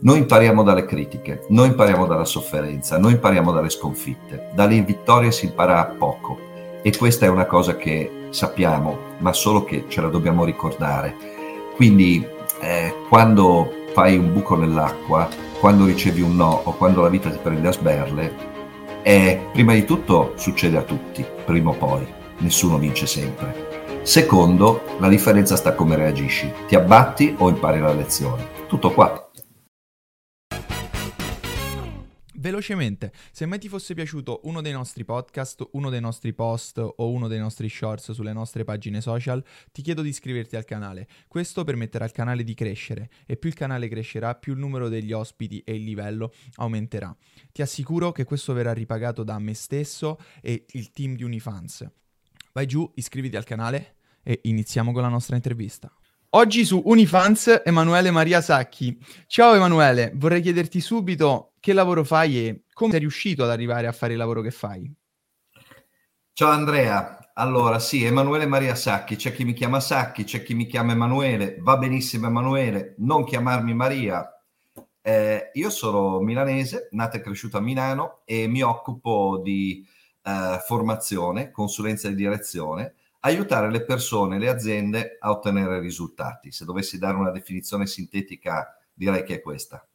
Noi impariamo dalle critiche, noi impariamo dalla sofferenza, noi impariamo dalle sconfitte. Dalle vittorie si impara poco e questa è una cosa che sappiamo, ma solo che ce la dobbiamo ricordare. Quindi eh, quando fai un buco nell'acqua, quando ricevi un no o quando la vita ti prende a sberle, eh, prima di tutto succede a tutti, prima o poi, nessuno vince sempre. Secondo, la differenza sta come reagisci, ti abbatti o impari la lezione. Tutto qua. Velocemente, se mai ti fosse piaciuto uno dei nostri podcast, uno dei nostri post o uno dei nostri shorts sulle nostre pagine social, ti chiedo di iscriverti al canale. Questo permetterà al canale di crescere e più il canale crescerà, più il numero degli ospiti e il livello aumenterà. Ti assicuro che questo verrà ripagato da me stesso e il team di Unifans. Vai giù, iscriviti al canale e iniziamo con la nostra intervista. Oggi su Unifans Emanuele Maria Sacchi. Ciao Emanuele, vorrei chiederti subito che lavoro fai e come sei riuscito ad arrivare a fare il lavoro che fai. Ciao Andrea, allora sì, Emanuele Maria Sacchi, c'è chi mi chiama Sacchi, c'è chi mi chiama Emanuele, va benissimo Emanuele, non chiamarmi Maria. Eh, io sono milanese, nato e cresciuto a Milano e mi occupo di eh, formazione, consulenza di direzione aiutare le persone, le aziende a ottenere risultati. Se dovessi dare una definizione sintetica, direi che è questa.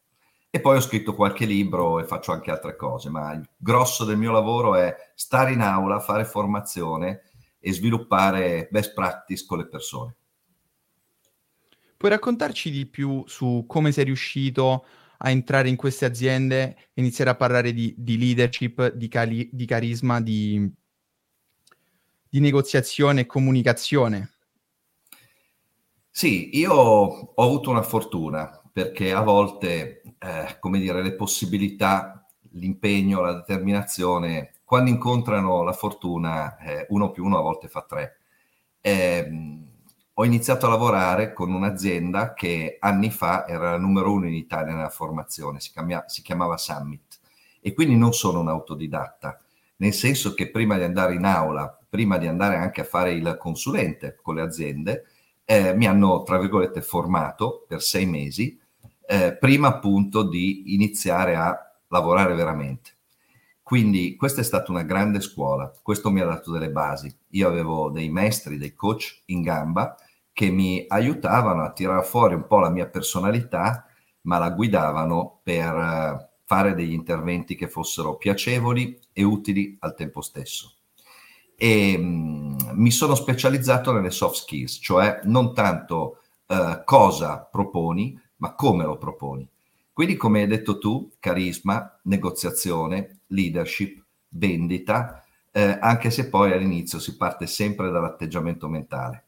E poi ho scritto qualche libro e faccio anche altre cose, ma il grosso del mio lavoro è stare in aula, fare formazione e sviluppare best practice con le persone. Puoi raccontarci di più su come sei riuscito a entrare in queste aziende iniziare a parlare di, di leadership, di, cali, di carisma, di di negoziazione e comunicazione? Sì, io ho avuto una fortuna perché a volte, eh, come dire, le possibilità, l'impegno, la determinazione, quando incontrano la fortuna, eh, uno più uno a volte fa tre. Eh, ho iniziato a lavorare con un'azienda che anni fa era la numero uno in Italia nella formazione, si, chiamava, si chiamava Summit. E quindi non sono un autodidatta, nel senso che prima di andare in aula prima di andare anche a fare il consulente con le aziende, eh, mi hanno, tra virgolette, formato per sei mesi, eh, prima appunto di iniziare a lavorare veramente. Quindi questa è stata una grande scuola, questo mi ha dato delle basi. Io avevo dei maestri, dei coach in gamba che mi aiutavano a tirare fuori un po' la mia personalità, ma la guidavano per uh, fare degli interventi che fossero piacevoli e utili al tempo stesso e mh, mm, mi sono specializzato nelle soft skills, cioè non tanto uh, cosa proponi, ma come lo proponi. Quindi, come hai detto tu, carisma, negoziazione, leadership, vendita, eh, anche se poi all'inizio si parte sempre dall'atteggiamento mentale.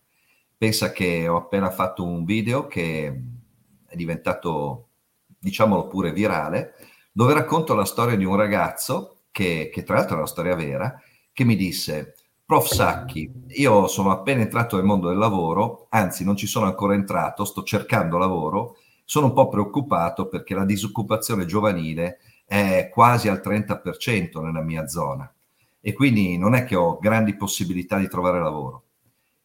Pensa che ho appena fatto un video che è diventato, diciamolo pure, virale, dove racconto la storia di un ragazzo, che, che tra l'altro è una storia vera, che mi disse, Prof. Sacchi, io sono appena entrato nel mondo del lavoro, anzi non ci sono ancora entrato, sto cercando lavoro, sono un po' preoccupato perché la disoccupazione giovanile è quasi al 30% nella mia zona e quindi non è che ho grandi possibilità di trovare lavoro.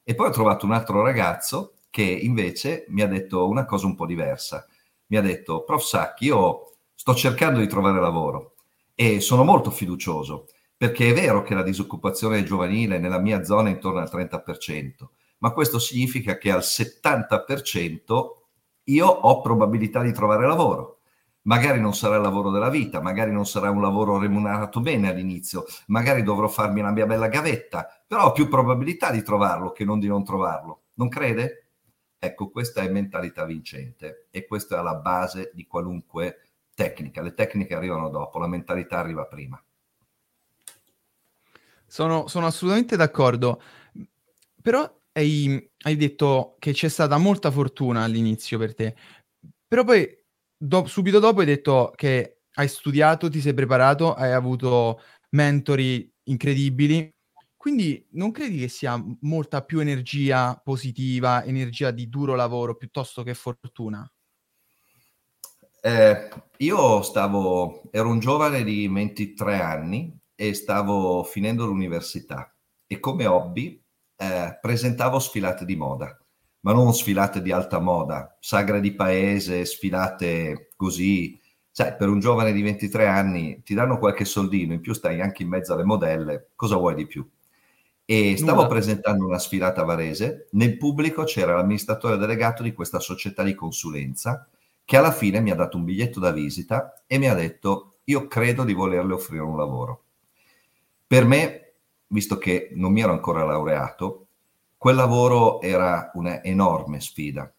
E poi ho trovato un altro ragazzo che invece mi ha detto una cosa un po' diversa. Mi ha detto, Prof. Sacchi, io sto cercando di trovare lavoro e sono molto fiducioso perché è vero che la disoccupazione giovanile nella mia zona è intorno al 30%, ma questo significa che al 70% io ho probabilità di trovare lavoro. Magari non sarà il lavoro della vita, magari non sarà un lavoro remunerato bene all'inizio, magari dovrò farmi la mia bella gavetta, però ho più probabilità di trovarlo che non di non trovarlo. Non crede? Ecco, questa è mentalità vincente e questa è alla base di qualunque tecnica. Le tecniche arrivano dopo, la mentalità arriva prima. Sono, sono assolutamente d'accordo. Però hai, hai, detto che c'è stata molta fortuna all'inizio per te. Però poi do, subito dopo hai detto che hai studiato, ti sei preparato, hai avuto mentori incredibili. Quindi non credi che sia molta più energia positiva, energia di duro lavoro piuttosto che fortuna? Eh, io stavo, ero un giovane di 23 anni e stavo finendo l'università e come hobby eh, presentavo sfilate di moda. ma non sfilate di alta moda, sagre di paese, sfilate così. Sai, per un giovane di 23 anni ti danno qualche soldino, in più stai anche in mezzo alle modelle, cosa vuoi di più? E stavo Nulla. presentando una sfilata Varese, nel pubblico c'era l'amministratore delegato di questa società di consulenza che alla fine mi ha dato un biglietto da visita e mi ha detto io credo di volerle offrire un lavoro. Per me, visto che non mi ero ancora laureato, quel lavoro era un'enorme sfida.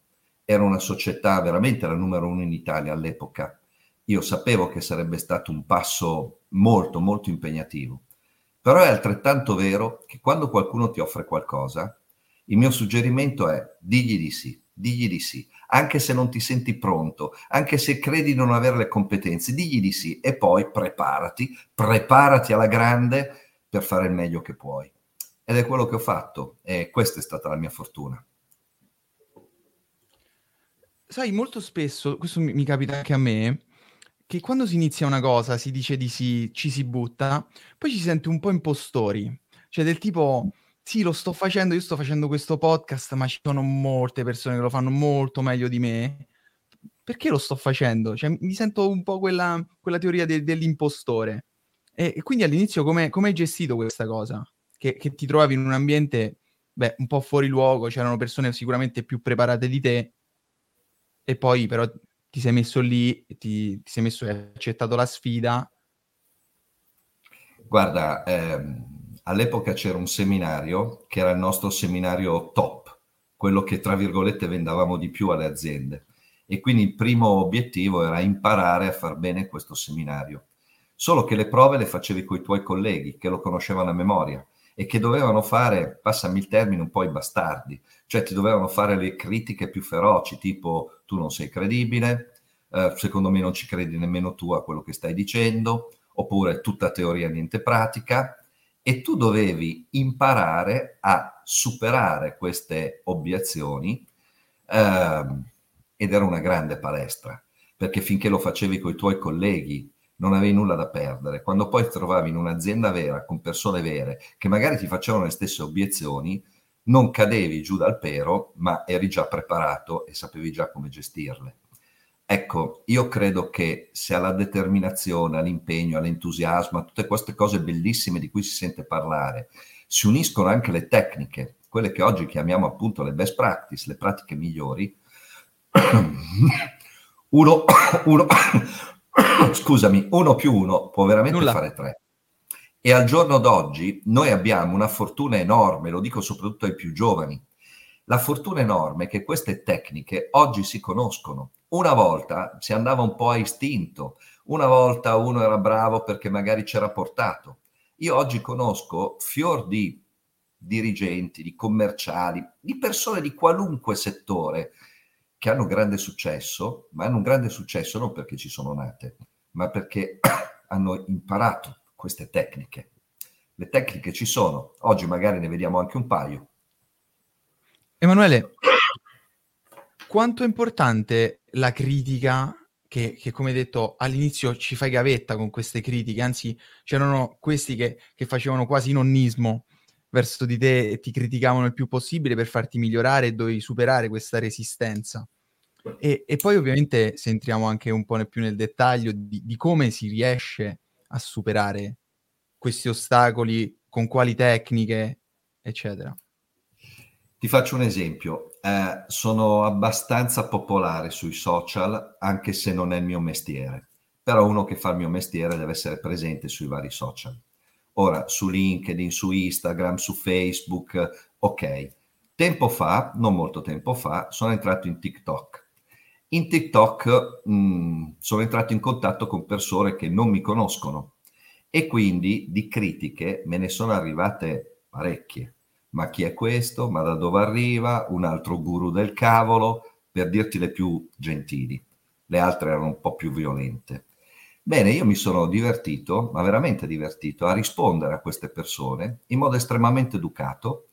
Era una società veramente la numero uno in Italia all'epoca. Io sapevo che sarebbe stato un passo molto, molto impegnativo. Però è altrettanto vero che quando qualcuno ti offre qualcosa, il mio suggerimento è digli di sì, digli di sì, anche se non ti senti pronto, anche se credi di non avere le competenze, digli di sì e poi preparati, preparati alla grande per fare il meglio che puoi. Ed è quello che ho fatto e questa è stata la mia fortuna. Sai, molto spesso, questo mi, capita anche a me, che quando si inizia una cosa, si dice di sì, ci si butta, poi ci si sente un po' impostori. Cioè del tipo, sì, lo sto facendo, io sto facendo questo podcast, ma ci sono molte persone che lo fanno molto meglio di me. Perché lo sto facendo? Cioè, mi sento un po' quella, quella teoria de- dell'impostore. E, e, quindi all'inizio come, hai gestito questa cosa? che, che ti trovavi in un ambiente, beh, un po' fuori luogo, c'erano persone sicuramente più preparate di te, e poi però ti sei messo lì, ti, ti sei messo e hai accettato la sfida. Guarda, ehm, all'epoca c'era un seminario che era il nostro seminario top, quello che tra virgolette vendavamo di più alle aziende. E quindi il primo obiettivo era imparare a far bene questo seminario. Solo che le prove le facevi con i tuoi colleghi che lo conoscevano a memoria e che dovevano fare, passami il termine, un po' i bastardi, cioè ti dovevano fare le critiche più feroci, tipo tu non sei credibile, eh, secondo me non ci credi nemmeno tu a quello che stai dicendo, oppure tutta teoria, niente pratica, e tu dovevi imparare a superare queste obiezioni eh, ed era una grande palestra, perché finché lo facevi con i tuoi colleghi non avevi nulla da perdere. Quando poi ti trovavi in un'azienda vera, con persone vere, che magari ti facevano le stesse obiezioni, non cadevi giù dal pero, ma eri già preparato e sapevi già come gestirle. Ecco, io credo che se alla determinazione, all'impegno, all'entusiasmo, a tutte queste cose bellissime di cui si sente parlare, si uniscono anche le tecniche, quelle che oggi chiamiamo appunto le best practice, le pratiche migliori, uno, uno scusami, uno più uno può veramente Nulla. fare tre. E al giorno d'oggi noi abbiamo una fortuna enorme, lo dico soprattutto ai più giovani. La fortuna enorme è che queste tecniche oggi si conoscono. Una volta si andava un po' a istinto, una volta uno era bravo perché magari c'era portato. Io oggi conosco fior di dirigenti, di commerciali, di persone di qualunque settore che hanno grande successo, ma hanno un grande successo non perché ci sono nate, ma perché hanno imparato queste tecniche. Le tecniche ci sono, oggi magari ne vediamo anche un paio. Emanuele, quanto è importante la critica che, che, come detto all'inizio ci fai gavetta con queste critiche, anzi c'erano questi che, che facevano quasi nonnismo verso di te e ti criticavano il più possibile per farti migliorare e dovevi superare questa resistenza. E, e, poi ovviamente se entriamo anche un po' più nel dettaglio di, di, come si riesce a superare questi ostacoli, con quali tecniche, eccetera. Ti faccio un esempio, eh, sono abbastanza popolare sui social, anche se non è il mio mestiere, però uno che fa il mio mestiere deve essere presente sui vari social. Ora, su LinkedIn, su Instagram, su Facebook, ok. Tempo fa, non molto tempo fa, sono entrato in TikTok. In TikTok mh, mm, sono entrato in contatto con persone che non mi conoscono e quindi di critiche me ne sono arrivate parecchie. Ma chi è questo? Ma da dove arriva? Un altro guru del cavolo, per dirti le più gentili. Le altre erano un po' più violente. Bene, io mi sono divertito, ma veramente divertito, a rispondere a queste persone in modo estremamente educato,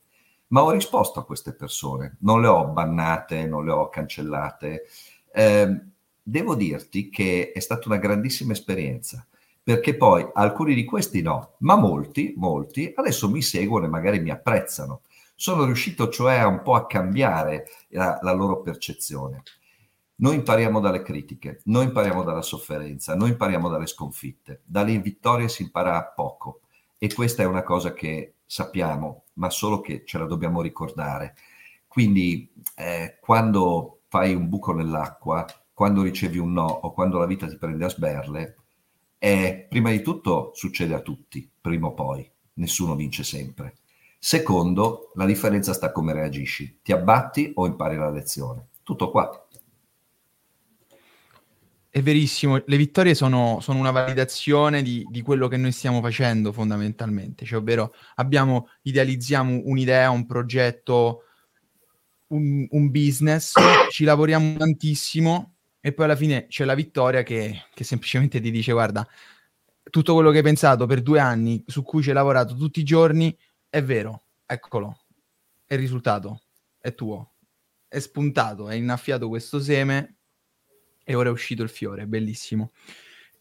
ma ho risposto a queste persone, non le ho bannate, non le ho cancellate. Eh, devo dirti che è stata una grandissima esperienza, perché poi alcuni di questi no, ma molti, molti adesso mi seguono e magari mi apprezzano. Sono riuscito cioè un po' a cambiare la, la loro percezione. Noi impariamo dalle critiche, noi impariamo dalla sofferenza, noi impariamo dalle sconfitte. Dalle vittorie si impara poco e questa è una cosa che sappiamo, ma solo che ce la dobbiamo ricordare. Quindi eh, quando fai un buco nell'acqua, quando ricevi un no o quando la vita ti prende a sberle, eh, prima di tutto succede a tutti, prima o poi, nessuno vince sempre. Secondo, la differenza sta come reagisci, ti abbatti o impari la lezione. Tutto qua. È verissimo, le vittorie sono, sono una validazione di, di, quello che noi stiamo facendo fondamentalmente, cioè ovvero abbiamo, idealizziamo un'idea, un progetto, un, un business, ci lavoriamo tantissimo e poi alla fine c'è la vittoria che, che semplicemente ti dice guarda, tutto quello che hai pensato per due anni, su cui ci hai lavorato tutti i giorni, è vero, eccolo, è il risultato, è tuo, è spuntato, è innaffiato questo seme e ora è uscito il fiore, bellissimo.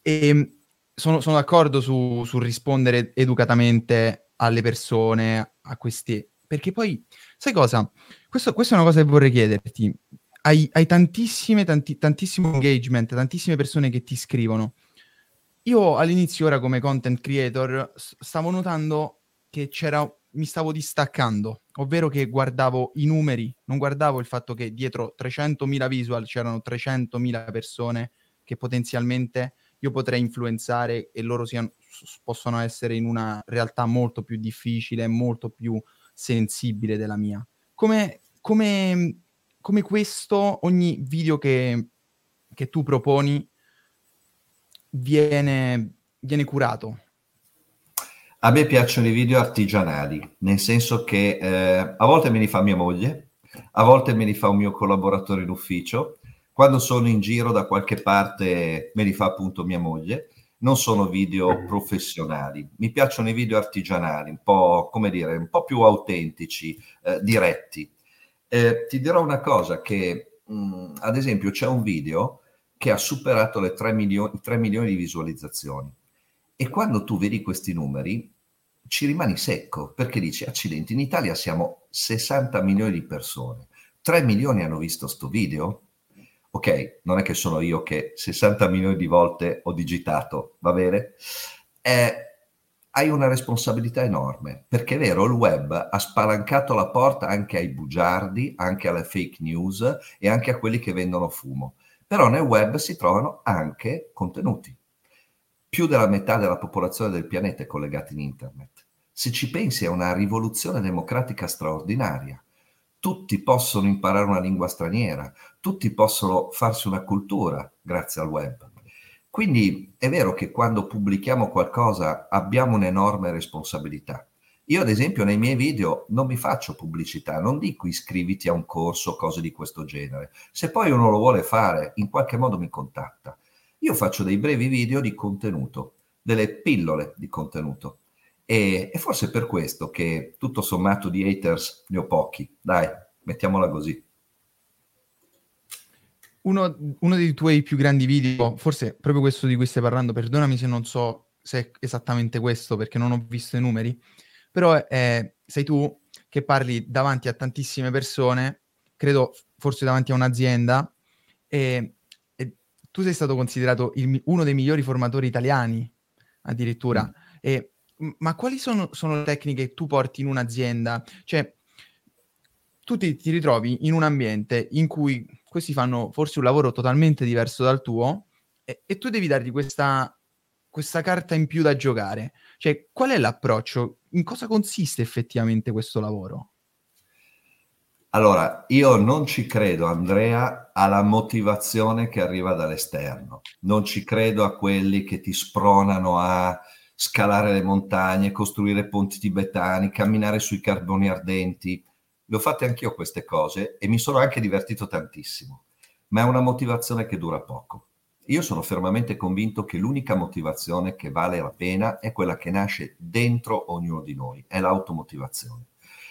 E ehm, sono, sono d'accordo su, su, rispondere educatamente alle persone, a questi... Perché poi, sai cosa? Questo, questa è una cosa che vorrei chiederti. Hai, hai tantissime, tanti, tantissimo engagement, tantissime persone che ti scrivono. Io all'inizio, ora come content creator, stavo notando che c'era mi stavo distaccando, ovvero che guardavo i numeri, non guardavo il fatto che dietro 300.000 visual c'erano 300.000 persone che potenzialmente io potrei influenzare e loro siano, possono essere in una realtà molto più difficile, molto più sensibile della mia. Come, come, come questo, ogni video che, che tu proponi viene, viene curato, a me piacciono i video artigianali, nel senso che eh, a volte me li fa mia moglie, a volte me li fa un mio collaboratore in ufficio, quando sono in giro da qualche parte me li fa appunto mia moglie. Non sono video professionali, mi piacciono i video artigianali, un po' come dire, un po' più autentici, eh, diretti. Eh, ti dirò una cosa che, mh, mm, ad esempio, c'è un video che ha superato le 3 milioni, 3 milioni di visualizzazioni e quando tu vedi questi numeri ci rimani secco perché dici accidenti, in Italia siamo 60 milioni di persone, 3 milioni hanno visto sto video. Ok, non è che sono io che 60 milioni di volte ho digitato, va bene? Eh, hai una responsabilità enorme, perché è vero, il web ha spalancato la porta anche ai bugiardi, anche alle fake news e anche a quelli che vendono fumo. Però nel web si trovano anche contenuti più della metà della popolazione del pianeta è collegata in internet. Se ci pensi è una rivoluzione democratica straordinaria. Tutti possono imparare una lingua straniera, tutti possono farsi una cultura grazie al web. Quindi è vero che quando pubblichiamo qualcosa abbiamo un'enorme responsabilità. Io ad esempio nei miei video non mi faccio pubblicità, non dico iscriviti a un corso, cose di questo genere. Se poi uno lo vuole fare, in qualche modo mi contatta. Io faccio dei brevi video di contenuto, delle pillole di contenuto. E, e forse per questo che tutto sommato di haters ne ho pochi. Dai, mettiamola così. Uno, uno, dei tuoi più grandi video, forse proprio questo di cui stai parlando, perdonami se non so se è esattamente questo perché non ho visto i numeri, però è, sei tu che parli davanti a tantissime persone, credo forse davanti a un'azienda, e tu sei stato considerato il, uno dei migliori formatori italiani, addirittura. Mm. E, ma quali sono, sono, le tecniche che tu porti in un'azienda? Cioè, tu ti, ti, ritrovi in un ambiente in cui questi fanno forse un lavoro totalmente diverso dal tuo e, e tu devi dargli questa, questa carta in più da giocare. Cioè, qual è l'approccio? In cosa consiste effettivamente questo lavoro? Allora, io non ci credo, Andrea, alla motivazione che arriva dall'esterno. Non ci credo a quelli che ti spronano a scalare le montagne, costruire ponti tibetani, camminare sui carboni ardenti. Le ho fatte anch'io queste cose e mi sono anche divertito tantissimo, ma è una motivazione che dura poco. Io sono fermamente convinto che l'unica motivazione che vale la pena è quella che nasce dentro ognuno di noi, è l'automotivazione.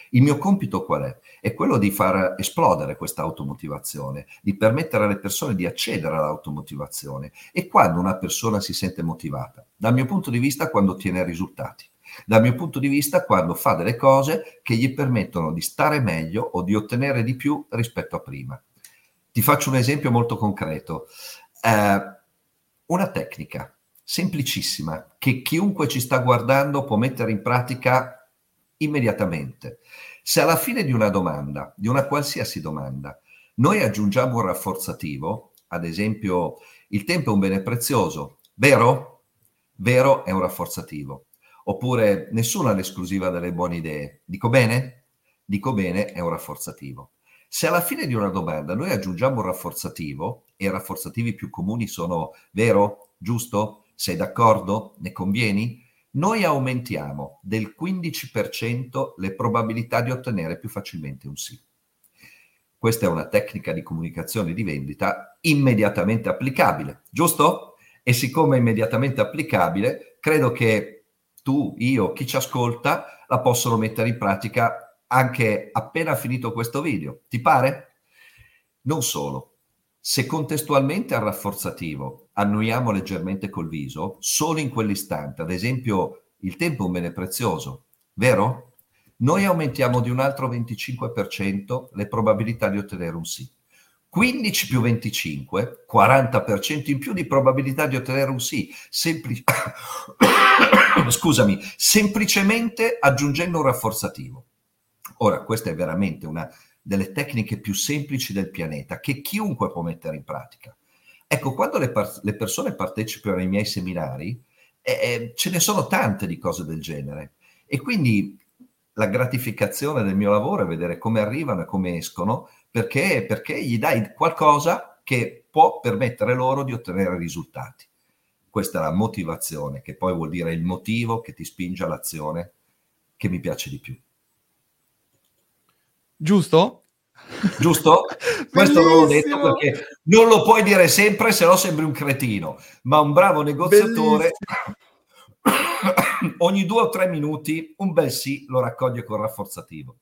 Il mio compito qual è? È quello di far esplodere questa automotivazione, di permettere alle persone di accedere all'automotivazione. E quando una persona si sente motivata? Dal mio punto di vista, quando ottiene risultati. Dal mio punto di vista, quando fa delle cose che gli permettono di stare meglio o di ottenere di più rispetto a prima. Ti faccio un esempio molto concreto. Eh, una tecnica semplicissima che chiunque ci sta guardando può mettere in pratica immediatamente. Se alla fine di una domanda, di una qualsiasi domanda, noi aggiungiamo un rafforzativo, ad esempio il tempo è un bene prezioso, vero? Vero è un rafforzativo. Oppure nessuno ha l'esclusiva delle buone idee. Dico bene? Dico bene è un rafforzativo. Se alla fine di una domanda noi aggiungiamo un rafforzativo, e i rafforzativi più comuni sono vero, giusto, sei d'accordo, ne convieni, noi aumentiamo del 15% le probabilità di ottenere più facilmente un sì. Questa è una tecnica di comunicazione di vendita immediatamente applicabile, giusto? E siccome è immediatamente applicabile, credo che tu, io, chi ci ascolta, la possono mettere in pratica anche appena finito questo video. Ti pare? Non solo. Se contestualmente al rafforzativo annuiamo leggermente col viso, solo in quell'istante, ad esempio il tempo è un bene prezioso, vero? Noi aumentiamo di un altro 25% le probabilità di ottenere un sì. 15 più 25, 40% in più di probabilità di ottenere un sì. Sempli- Scusami, semplicemente aggiungendo un rafforzativo. Ora, questa è veramente una delle tecniche più semplici del pianeta che chiunque può mettere in pratica. Ecco, quando le, par- le persone partecipano ai miei seminari, eh, eh, ce ne sono tante di cose del genere e quindi la gratificazione del mio lavoro è vedere come arrivano e come escono perché, perché gli dai qualcosa che può permettere loro di ottenere risultati. Questa è la motivazione, che poi vuol dire il motivo che ti spinge all'azione che mi piace di più. Giusto? Giusto? Questo non l'ho detto perché non lo puoi dire sempre, se no sembri un cretino, ma un bravo negoziatore ogni due o tre minuti un bel sì lo raccoglie con rafforzativo.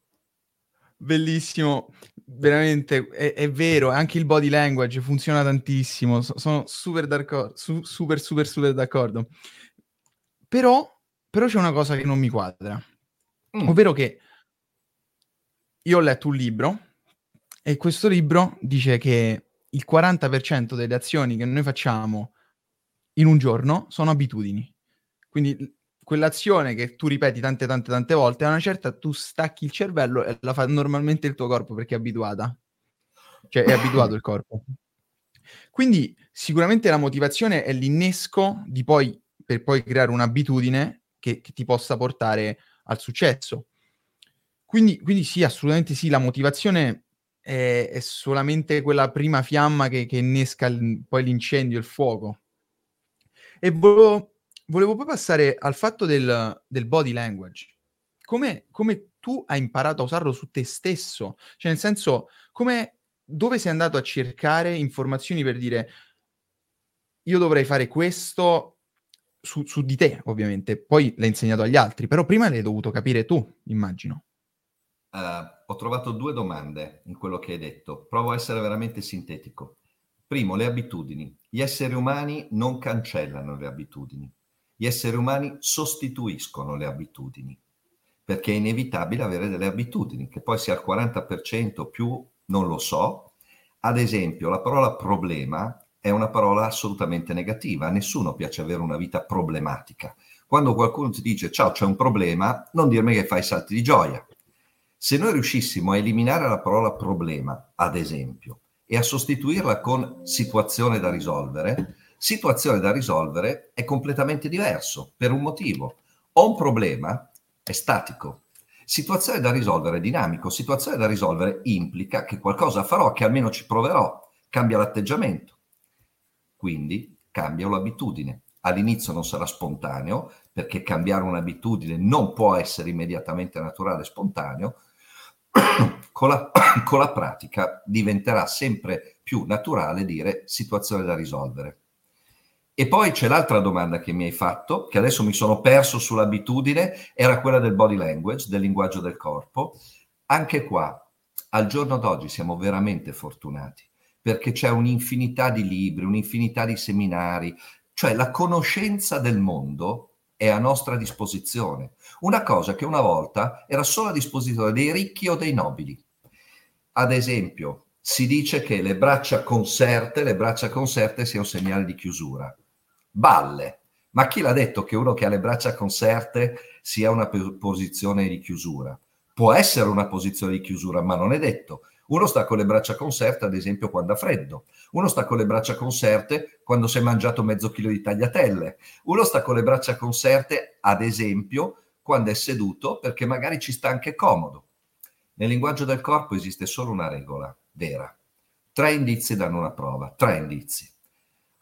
Bellissimo, veramente è, è, vero, anche il body language funziona tantissimo, so, sono super d'accordo, su, super super super d'accordo. Però, però c'è una cosa che non mi quadra, mm. ovvero che io ho letto un libro e questo libro dice che il 40% delle azioni che noi facciamo in un giorno sono abitudini. Quindi quell'azione che tu ripeti tante tante tante volte, a una certa tu stacchi il cervello e la fa normalmente il tuo corpo perché è abituata. Cioè è abituato il corpo. Quindi sicuramente la motivazione è l'innesco di poi, per poi creare un'abitudine che, che ti possa portare al successo. Quindi, quindi, sì, assolutamente sì, la motivazione è, è solamente quella prima fiamma che, che innesca il, poi l'incendio, il fuoco. E volevo volevo poi passare al fatto del, del body language. Come, come, tu hai imparato a usarlo su te stesso? Cioè, nel senso, come, dove sei andato a cercare informazioni per dire io dovrei fare questo su, su di te, ovviamente. Poi l'hai insegnato agli altri, però prima l'hai dovuto capire tu, immagino. Uh, ho trovato due domande in quello che hai detto. Provo a essere veramente sintetico. Primo, le abitudini. Gli esseri umani non cancellano le abitudini gli esseri umani sostituiscono le abitudini, perché è inevitabile avere delle abitudini, che poi sia al 40% più, non lo so. Ad esempio, la parola problema è una parola assolutamente negativa, a nessuno piace avere una vita problematica. Quando qualcuno ti dice ciao c'è un problema, non dirmi che fai salti di gioia. Se noi riuscissimo a eliminare la parola problema, ad esempio, e a sostituirla con situazione da risolvere, situazione da risolvere è completamente diverso per un motivo. Ho un problema, è statico. Situazione da risolvere è dinamico. Situazione da risolvere implica che qualcosa farò, che almeno ci proverò. Cambia l'atteggiamento. Quindi cambia l'abitudine. All'inizio non sarà spontaneo, perché cambiare un'abitudine non può essere immediatamente naturale e spontaneo. con, la, con la pratica diventerà sempre più naturale dire situazione da risolvere. E poi c'è l'altra domanda che mi hai fatto, che adesso mi sono perso sull'abitudine, era quella del body language, del linguaggio del corpo. Anche qua, al giorno d'oggi siamo veramente fortunati, perché c'è un'infinità di libri, un'infinità di seminari, cioè la conoscenza del mondo è a nostra disposizione. Una cosa che una volta era solo a disposizione dei ricchi o dei nobili. Ad esempio, si dice che le braccia conserte, le braccia conserte sia un segnale di chiusura. Balle. Ma chi l'ha detto che uno che ha le braccia conserte sia una posizione di chiusura? Può essere una posizione di chiusura, ma non è detto. Uno sta con le braccia conserte, ad esempio, quando ha freddo. Uno sta con le braccia conserte quando si è mangiato mezzo chilo di tagliatelle. Uno sta con le braccia conserte, ad esempio, quando è seduto perché magari ci sta anche comodo. Nel linguaggio del corpo esiste solo una regola vera. Tre indizi danno una prova, tre indizi.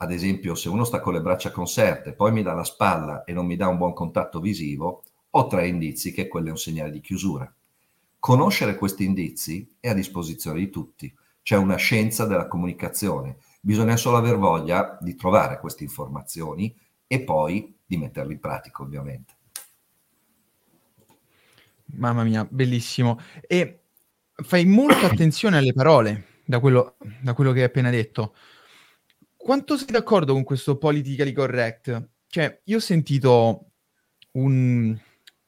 Ad esempio, se uno sta con le braccia conserte, poi mi dà la spalla e non mi dà un buon contatto visivo, ho tre indizi che quello è un segnale di chiusura. Conoscere questi indizi è a disposizione di tutti. C'è una scienza della comunicazione. Bisogna solo aver voglia di trovare queste informazioni e poi di metterle in pratica, ovviamente. Mamma mia, bellissimo. E fai molta attenzione alle parole, da quello, da quello che hai appena detto. Quanto sei d'accordo con questo politically correct? Cioè, io ho sentito un,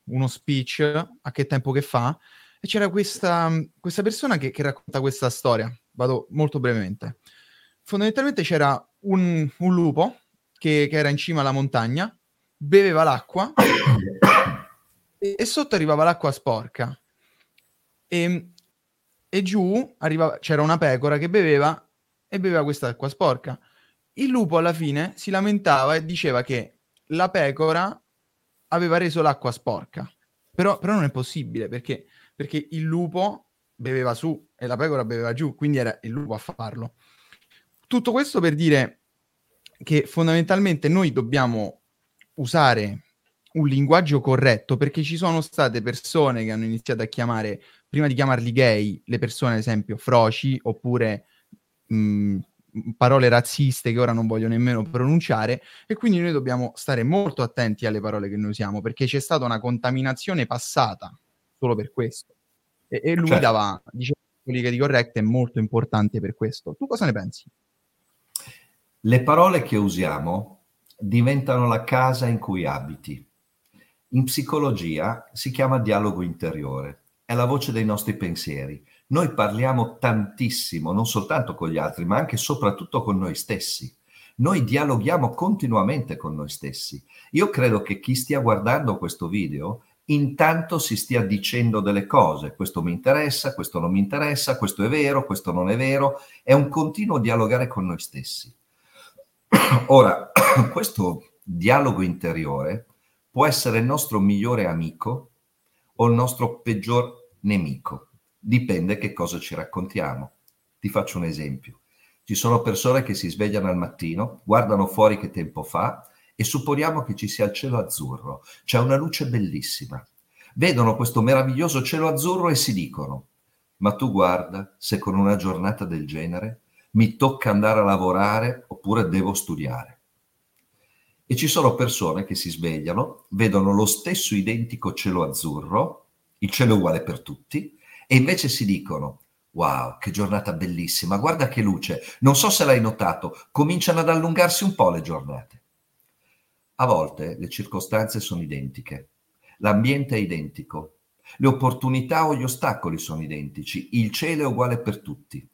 uno speech a che tempo che fa e c'era questa, questa persona che, che, racconta questa storia. Vado molto brevemente. Fondamentalmente c'era un, un lupo che, che, era in cima alla montagna, beveva l'acqua e, e sotto arrivava l'acqua sporca. E, e giù arrivava, c'era una pecora che beveva e beveva questa acqua sporca. Il lupo alla fine si lamentava e diceva che la pecora aveva reso l'acqua sporca. Però, però non è possibile perché perché il lupo beveva su e la pecora beveva giù, quindi era il lupo a farlo. Tutto questo per dire che fondamentalmente noi dobbiamo usare un linguaggio corretto perché ci sono state persone che hanno iniziato a chiamare, prima di chiamarli gay, le persone ad esempio froci oppure mh, parole razziste che ora non voglio nemmeno pronunciare e quindi noi dobbiamo stare molto attenti alle parole che noi usiamo perché c'è stata una contaminazione passata solo per questo. E, e lui certo. dava, diceva, politica di corretta è molto importante per questo. Tu cosa ne pensi? Le parole che usiamo diventano la casa in cui abiti. In psicologia si chiama dialogo interiore, è la voce dei nostri pensieri. Noi parliamo tantissimo, non soltanto con gli altri, ma anche e soprattutto con noi stessi. Noi dialoghiamo continuamente con noi stessi. Io credo che chi stia guardando questo video intanto si stia dicendo delle cose, questo mi interessa, questo non mi interessa, questo è vero, questo non è vero, è un continuo dialogare con noi stessi. Ora, questo dialogo interiore può essere il nostro migliore amico o il nostro peggior nemico, dipende che cosa ci raccontiamo. Ti faccio un esempio. Ci sono persone che si svegliano al mattino, guardano fuori che tempo fa e supponiamo che ci sia il cielo azzurro, c'è una luce bellissima. Vedono questo meraviglioso cielo azzurro e si dicono, ma tu guarda se con una giornata del genere mi tocca andare a lavorare oppure devo studiare. E ci sono persone che si svegliano, vedono lo stesso identico cielo azzurro, il cielo è uguale per tutti, e invece si dicono, wow, che giornata bellissima, guarda che luce, non so se l'hai notato, cominciano ad allungarsi un po' le giornate. A volte le circostanze sono identiche, l'ambiente è identico, le opportunità o gli ostacoli sono identici, il cielo è uguale per tutti.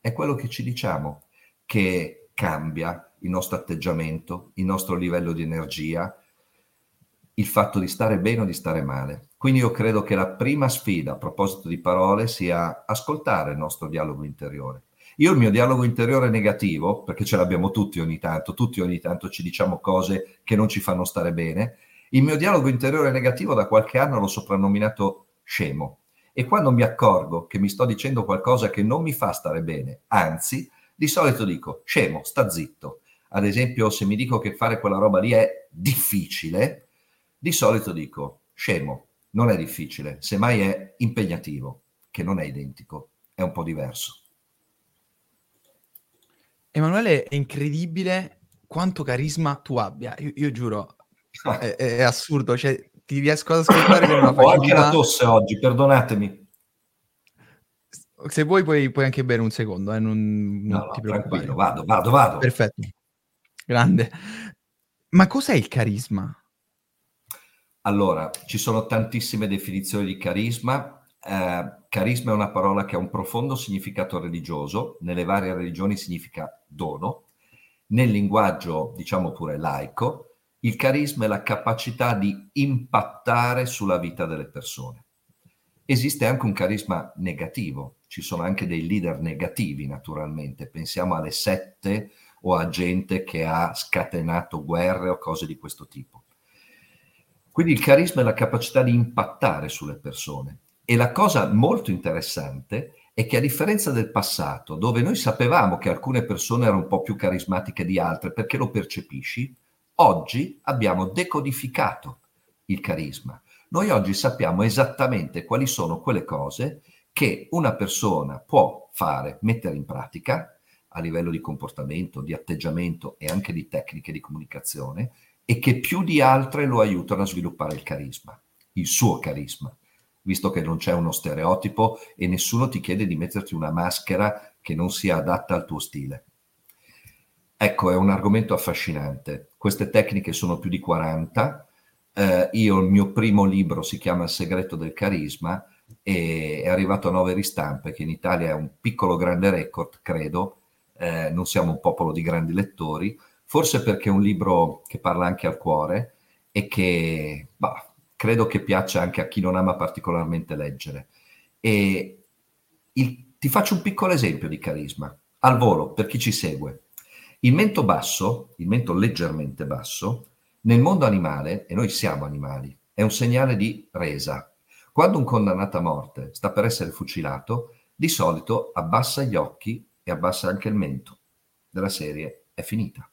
È quello che ci diciamo, che cambia il nostro atteggiamento, il nostro livello di energia, il fatto di stare bene o di stare male. Quindi io credo che la prima sfida a proposito di parole sia ascoltare il nostro dialogo interiore io il mio dialogo interiore negativo, perché ce l'abbiamo tutti ogni tanto, tutti ogni tanto ci diciamo cose che non ci fanno stare bene, il mio dialogo interiore negativo da qualche anno l'ho soprannominato scemo. E quando mi accorgo che mi sto dicendo qualcosa che non mi fa stare bene, anzi, di solito dico scemo, sta zitto. Ad esempio, se mi dico che fare quella roba lì è difficile, di solito dico scemo, non è difficile, semmai è impegnativo, che non è identico, è un po' diverso. Emanuele, è incredibile quanto carisma tu abbia. Io, io giuro, è, è, assurdo. Cioè, ti riesco ad ascoltare con una facilità. Ho anche la tosse oggi, perdonatemi. Se vuoi puoi, puoi anche bere un secondo, eh? non, non no, ti preoccupare. Vado, vado, vado. Perfetto. Grande. Ma cos'è il carisma? Allora, ci sono tantissime definizioni di carisma. Eh, carisma è una parola che ha un profondo significato religioso, nelle varie religioni significa dono. Nel linguaggio, diciamo pure laico, il carisma è la capacità di impattare sulla vita delle persone. Esiste anche un carisma negativo, ci sono anche dei leader negativi naturalmente, pensiamo alle sette o a gente che ha scatenato guerre o cose di questo tipo. Quindi il carisma è la capacità di impattare sulle persone. E la cosa molto interessante è che a differenza del passato, dove noi sapevamo che alcune persone erano un po' più carismatiche di altre perché lo percepisci, oggi abbiamo decodificato il carisma. Noi oggi sappiamo esattamente quali sono quelle cose che una persona può fare, mettere in pratica a livello di comportamento, di atteggiamento e anche di tecniche di comunicazione e che più di altre lo aiutano a sviluppare il carisma, il suo carisma, visto che non c'è uno stereotipo e nessuno ti chiede di metterti una maschera che non sia adatta al tuo stile. Ecco, è un argomento affascinante. Queste tecniche sono più di 40. Eh, io il mio primo libro si chiama Il segreto del carisma e è arrivato a nove ristampe, che in Italia è un piccolo grande record, credo. Eh, non siamo un popolo di grandi lettori, forse perché è un libro che parla anche al cuore e che bah, credo che piaccia anche a chi non ama particolarmente leggere. Il, ti faccio un piccolo esempio di carisma, al volo, per chi ci segue. Il mento basso, il mento leggermente basso, nel mondo animale, e noi siamo animali, è un segnale di resa. Quando un condannato a morte sta per essere fucilato, di solito abbassa gli occhi e abbassa anche il mento. Della serie è finita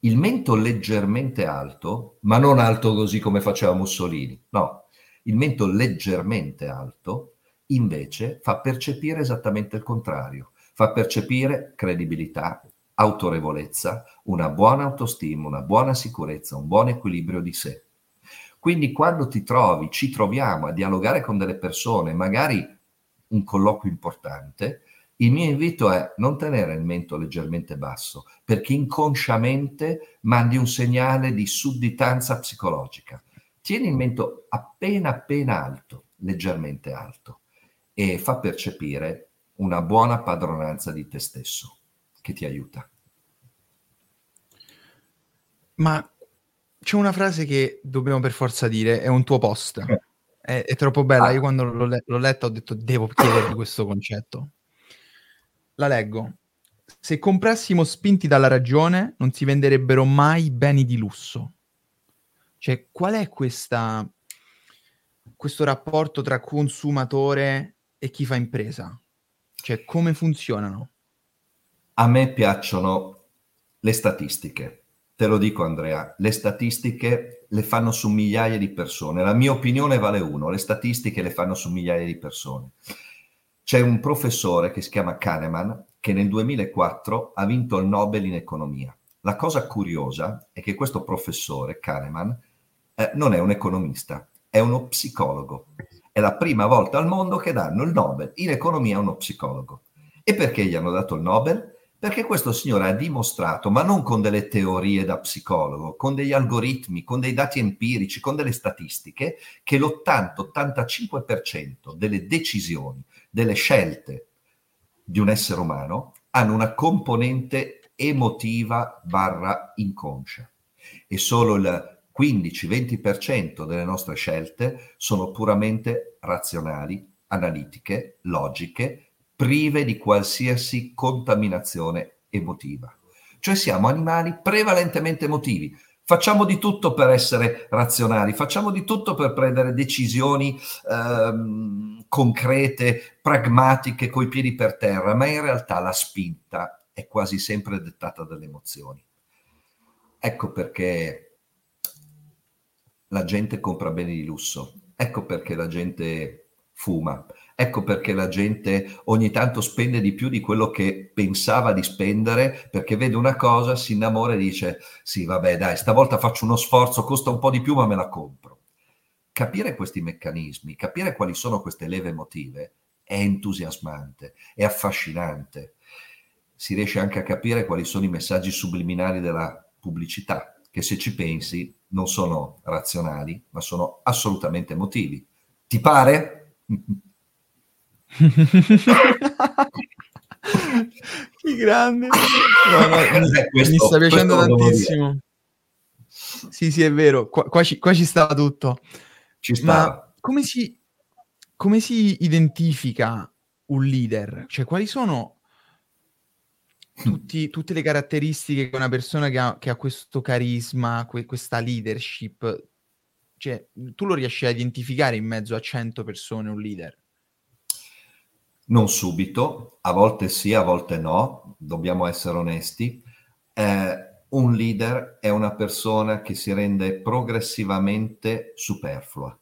il mento leggermente alto, ma non alto così come faceva Mussolini, no, il mento leggermente alto invece fa percepire esattamente il contrario, fa percepire credibilità, autorevolezza, una buona autostima, una buona sicurezza, un buon equilibrio di sé. Quindi quando ti trovi, ci troviamo a dialogare con delle persone, magari un colloquio importante, il mio invito è non tenere il mento leggermente basso, perché inconsciamente mandi un segnale di sudditanza psicologica. Tieni il mento appena appena alto, leggermente alto, e fa percepire una buona padronanza di te stesso, che ti aiuta. Ma c'è una frase che dobbiamo per forza dire, è un tuo post. Eh. È, è, troppo bella. Ah. Io quando l'ho, le- l'ho letta ho detto devo chiedergli questo concetto. La leggo. Se comprassimo spinti dalla ragione, non si venderebbero mai beni di lusso. Cioè, qual è questa, questo rapporto tra consumatore e chi fa impresa? Cioè, come funzionano? A me piacciono le statistiche. Te lo dico Andrea, le statistiche le fanno su migliaia di persone. La mia opinione vale uno, le statistiche le fanno su migliaia di persone. C'è un professore che si chiama Kahneman che nel 2004 ha vinto il Nobel in economia. La cosa curiosa è che questo professore, Kahneman, eh, non è un economista, è uno psicologo. È la prima volta al mondo che danno il Nobel in economia a uno psicologo. E perché gli hanno dato il Nobel? Perché questo signore ha dimostrato, ma non con delle teorie da psicologo, con degli algoritmi, con dei dati empirici, con delle statistiche, che l'80-85% delle decisioni delle scelte di un essere umano hanno una componente emotiva barra inconscia e solo il 15-20% delle nostre scelte sono puramente razionali, analitiche, logiche, prive di qualsiasi contaminazione emotiva. Cioè siamo animali prevalentemente emotivi. Facciamo di tutto per essere razionali, facciamo di tutto per prendere decisioni ehm, concrete, pragmatiche, coi piedi per terra, ma in realtà la spinta è quasi sempre dettata dalle emozioni. Ecco perché la gente compra beni di lusso, ecco perché la gente fuma, Ecco perché la gente ogni tanto spende di più di quello che pensava di spendere, perché vede una cosa, si innamora e dice sì, vabbè, dai, stavolta faccio uno sforzo, costa un po' di più, ma me la compro. Capire questi meccanismi, capire quali sono queste leve emotive è entusiasmante, è affascinante. Si riesce anche a capire quali sono i messaggi subliminali della pubblicità, che se ci pensi non sono razionali, ma sono assolutamente emotivi. Ti pare? che grande! No, no, mi, questo, mi, sta piacendo tantissimo. Sì, sì, è vero, qua, qua, ci, qua ci stava tutto. Ci stava. Ma come si, come si identifica un leader? Cioè, quali sono tutti, tutte le caratteristiche che una persona che ha, che ha questo carisma, que, questa leadership, cioè, tu lo riesci a identificare in mezzo a 100 persone un leader? Non subito, a volte sì, a volte no, dobbiamo essere onesti. Eh, un leader è una persona che si rende progressivamente superflua.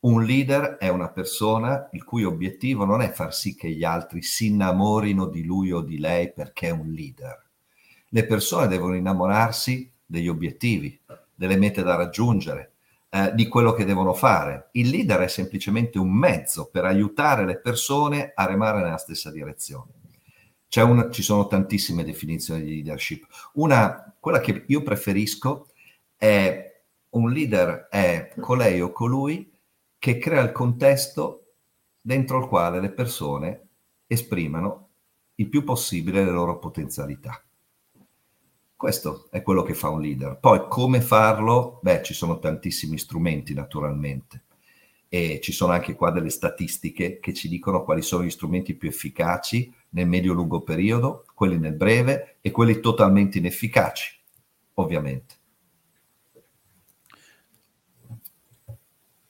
Un leader è una persona il cui obiettivo non è far sì che gli altri si innamorino di lui o di lei perché è un leader. Le persone devono innamorarsi degli obiettivi, delle mete da raggiungere, eh, di quello che devono fare. Il leader è semplicemente un mezzo per aiutare le persone a remare nella stessa direzione. Una, ci sono tantissime definizioni di leadership. Una, quella che io preferisco è un leader è colei o colui che crea il contesto dentro il quale le persone esprimano il più possibile le loro potenzialità. Questo è quello che fa un leader. Poi come farlo? Beh, ci sono tantissimi strumenti naturalmente e ci sono anche qua delle statistiche che ci dicono quali sono gli strumenti più efficaci nel medio-lungo periodo, quelli nel breve e quelli totalmente inefficaci, ovviamente.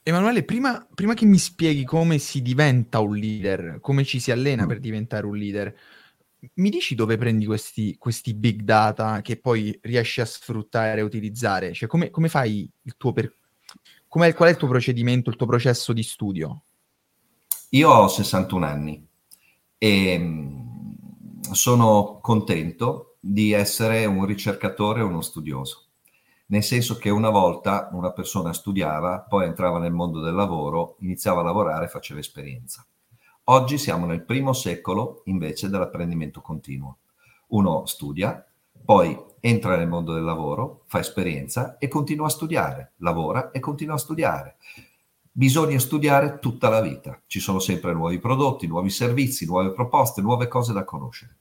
Emanuele, prima, prima, che mi spieghi come si diventa un leader, come ci si allena mm. per diventare un leader, mi dici dove prendi questi, questi, big data che poi riesci a sfruttare e utilizzare? Cioè, come, come fai il tuo per... qual è il tuo procedimento, il tuo processo di studio? Io ho 61 anni e mm, sono contento di essere un ricercatore o uno studioso nel senso che una volta una persona studiava, poi entrava nel mondo del lavoro, iniziava a lavorare e faceva esperienza. Oggi siamo nel primo secolo invece dell'apprendimento continuo. Uno studia, poi entra nel mondo del lavoro, fa esperienza e continua a studiare, lavora e continua a studiare. Bisogna studiare tutta la vita, ci sono sempre nuovi prodotti, nuovi servizi, nuove proposte, nuove cose da conoscere.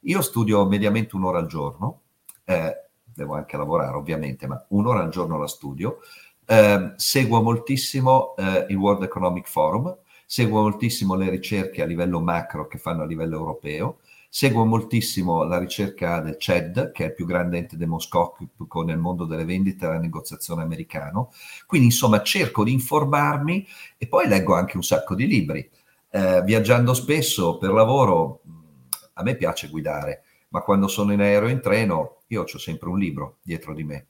Io studio mediamente un'ora al giorno, eh, devo anche lavorare ovviamente, ma un'ora al giorno la studio. Eh, seguo moltissimo eh, il World Economic Forum, seguo moltissimo le ricerche a livello macro che fanno a livello europeo, seguo moltissimo la ricerca del CED, che è il più grande ente demoscopico nel mondo delle vendite e della negoziazione americano. Quindi, insomma, cerco di informarmi e poi leggo anche un sacco di libri. Eh, viaggiando spesso per lavoro, a me piace guidare, ma quando sono in aereo o in treno io ho sempre un libro dietro di me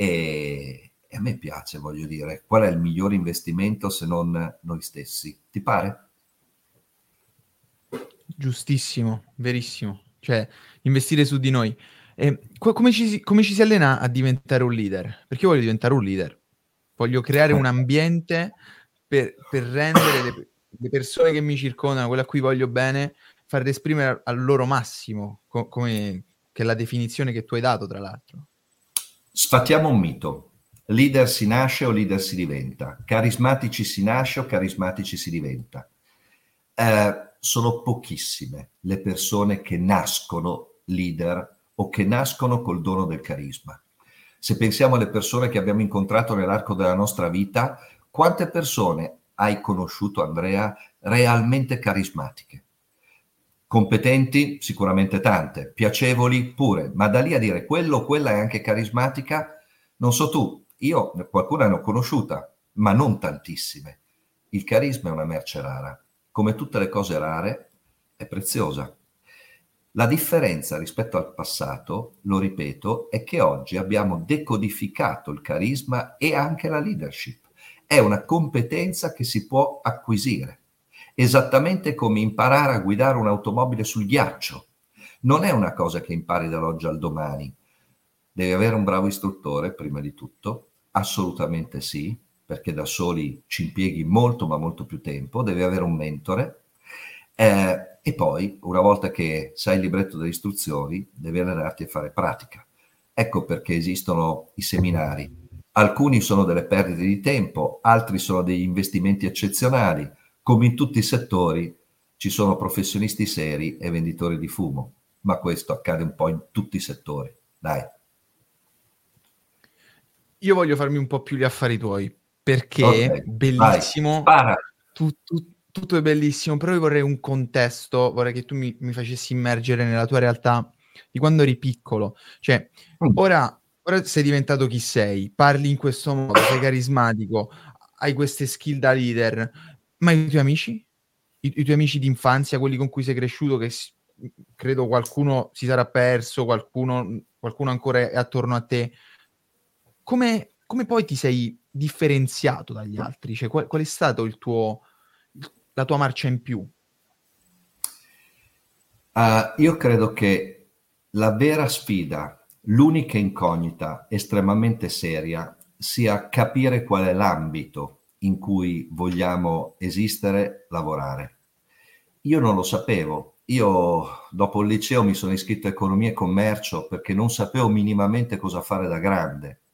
e, e a me piace, voglio dire, qual è il miglior investimento se non noi stessi? Ti pare? Giustissimo, verissimo. Cioè, investire su di noi. E come, ci, come, ci, si allena a diventare un leader? Perché io voglio diventare un leader. Voglio creare un ambiente per, per rendere le, le, persone che mi circondano, quelle a cui voglio bene, farle esprimere al loro massimo, co- come, che è la definizione che tu hai dato, tra l'altro. Sfattiamo un mito. Leader si nasce o leader si diventa? Carismatici si nasce o carismatici si diventa? Eh, sono pochissime le persone che nascono leader o che nascono col dono del carisma. Se pensiamo alle persone che abbiamo incontrato nell'arco della nostra vita, quante persone hai conosciuto, Andrea, realmente carismatiche? Competenti sicuramente tante, piacevoli pure, ma da lì a dire quello o quella è anche carismatica, non so tu, io qualcuna ne ho conosciuta, ma non tantissime. Il carisma è una merce rara, come tutte le cose rare, è preziosa. La differenza rispetto al passato, lo ripeto, è che oggi abbiamo decodificato il carisma e anche la leadership. È una competenza che si può acquisire esattamente come imparare a guidare un'automobile sul ghiaccio. Non è una cosa che impari dall'oggi al domani. Devi avere un bravo istruttore, prima di tutto, assolutamente sì, perché da soli ci impieghi molto, ma molto più tempo. Devi avere un mentore. Eh, e poi, una volta che sai il libretto delle istruzioni, devi allenarti a fare pratica. Ecco perché esistono i seminari Alcuni sono delle perdite di tempo, altri sono degli investimenti eccezionali. Come in tutti i settori ci sono professionisti seri e venditori di fumo, ma questo accade un po' in tutti i settori. Dai. Io voglio farmi un po' più gli affari tuoi, perché okay, bellissimo. Tu, tu, tutto è bellissimo, però io vorrei un contesto, vorrei che tu mi, mi facessi immergere nella tua realtà di quando eri piccolo. Cioè, mm. ora, ora sei diventato chi sei, parli in questo modo, sei carismatico, hai queste skill da leader, ma i tuoi amici? I, i tuoi amici d'infanzia, quelli con cui sei cresciuto, che credo qualcuno si sarà perso, qualcuno, qualcuno ancora è attorno a te. Come, come poi ti sei differenziato dagli altri? Cioè, qual, qual è stato il tuo, la tua marcia in più? Uh, io credo che la vera sfida, l'unica incognita estremamente seria, sia capire qual è l'ambito in cui vogliamo esistere, lavorare. Io non lo sapevo. Io dopo il liceo mi sono iscritto a economia e commercio perché non sapevo minimamente cosa fare da grande.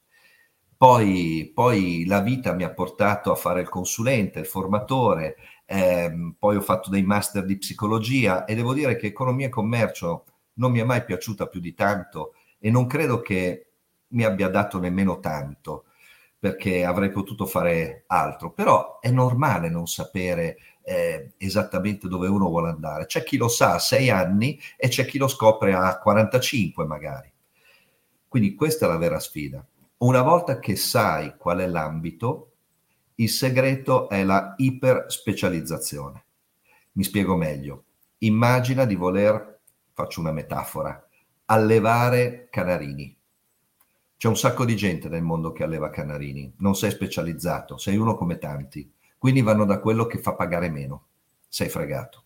Poi, poi la vita mi ha portato a fare il consulente, il formatore, ehm, poi ho fatto dei master di psicologia e devo dire che economia e commercio non mi è mai piaciuta più di tanto e non credo che mi abbia dato nemmeno tanto perché avrei potuto fare altro, però è normale non sapere eh, esattamente dove uno vuole andare. C'è chi lo sa a sei anni e c'è chi lo scopre a 45 magari. Quindi questa è la vera sfida. Una volta che sai qual è l'ambito, il segreto è la iperspecializzazione. Mi spiego meglio. Immagina di voler, faccio una metafora, allevare canarini. C'è un sacco di gente nel mondo che alleva canarini, non sei specializzato, sei uno come tanti, quindi vanno da quello che fa pagare meno, sei fregato.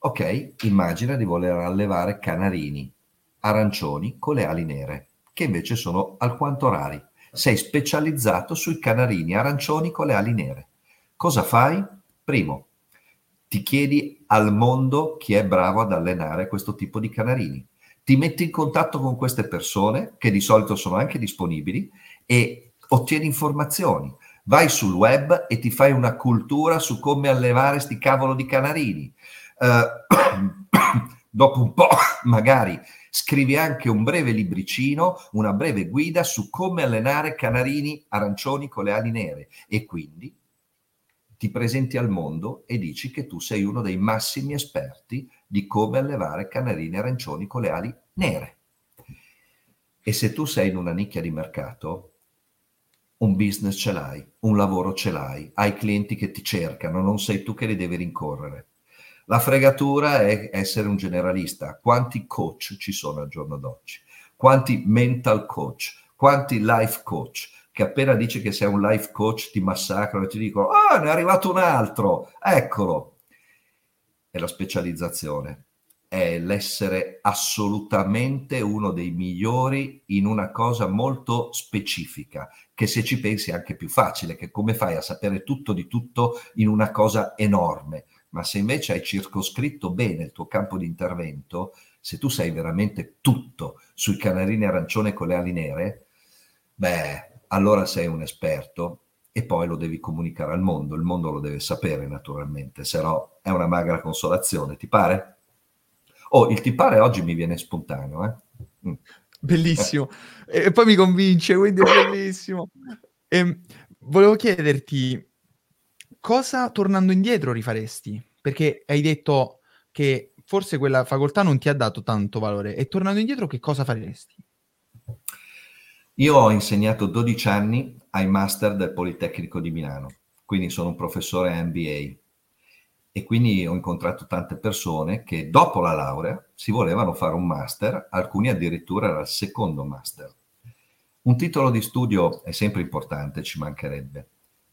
Ok, immagina di voler allevare canarini arancioni con le ali nere che invece sono alquanto rari. Sei specializzato sui canarini arancioni con le ali nere. Cosa fai? Primo, ti chiedi al mondo chi è bravo ad allenare questo tipo di canarini. Ti metti in contatto con queste persone, che di solito sono anche disponibili, e ottieni informazioni. Vai sul web e ti fai una cultura su come allevare sti cavolo di canarini. Uh, dopo un po', magari scrivi anche un breve libricino, una breve guida su come allenare canarini arancioni con le ali nere e quindi ti presenti al mondo e dici che tu sei uno dei massimi esperti di come allevare canarini arancioni con le ali nere. E se tu sei in una nicchia di mercato, un business ce l'hai, un lavoro ce l'hai, hai clienti che ti cercano, non sei tu che li devi rincorrere. La fregatura è essere un generalista. Quanti coach ci sono al giorno d'oggi? Quanti mental coach? Quanti life coach? Che appena dici che sei un life coach ti massacrano e ti dicono, ah, ne è arrivato un altro, eccolo. È la specializzazione, è l'essere assolutamente uno dei migliori in una cosa molto specifica, che se ci pensi è anche più facile, che come fai a sapere tutto di tutto in una cosa enorme ma se invece hai circoscritto bene il tuo campo di intervento, se tu sai veramente tutto sui canarini arancione con le ali nere, beh, allora sei un esperto e poi lo devi comunicare al mondo, il mondo lo deve sapere naturalmente, se no è una magra consolazione, ti pare? Oh, il ti pare oggi mi viene spontaneo, eh? Mm. Bellissimo, e poi mi convince, quindi è bellissimo. E, ehm, volevo chiederti, cosa tornando indietro rifaresti? Perché hai detto che forse quella facoltà non ti ha dato tanto valore e tornando indietro che cosa faresti? Io ho insegnato 12 anni ai master del Politecnico di Milano, quindi sono un professore MBA e quindi ho incontrato tante persone che dopo la laurea si volevano fare un master, alcuni addirittura era il secondo master. Un titolo di studio è sempre importante, ci mancherebbe,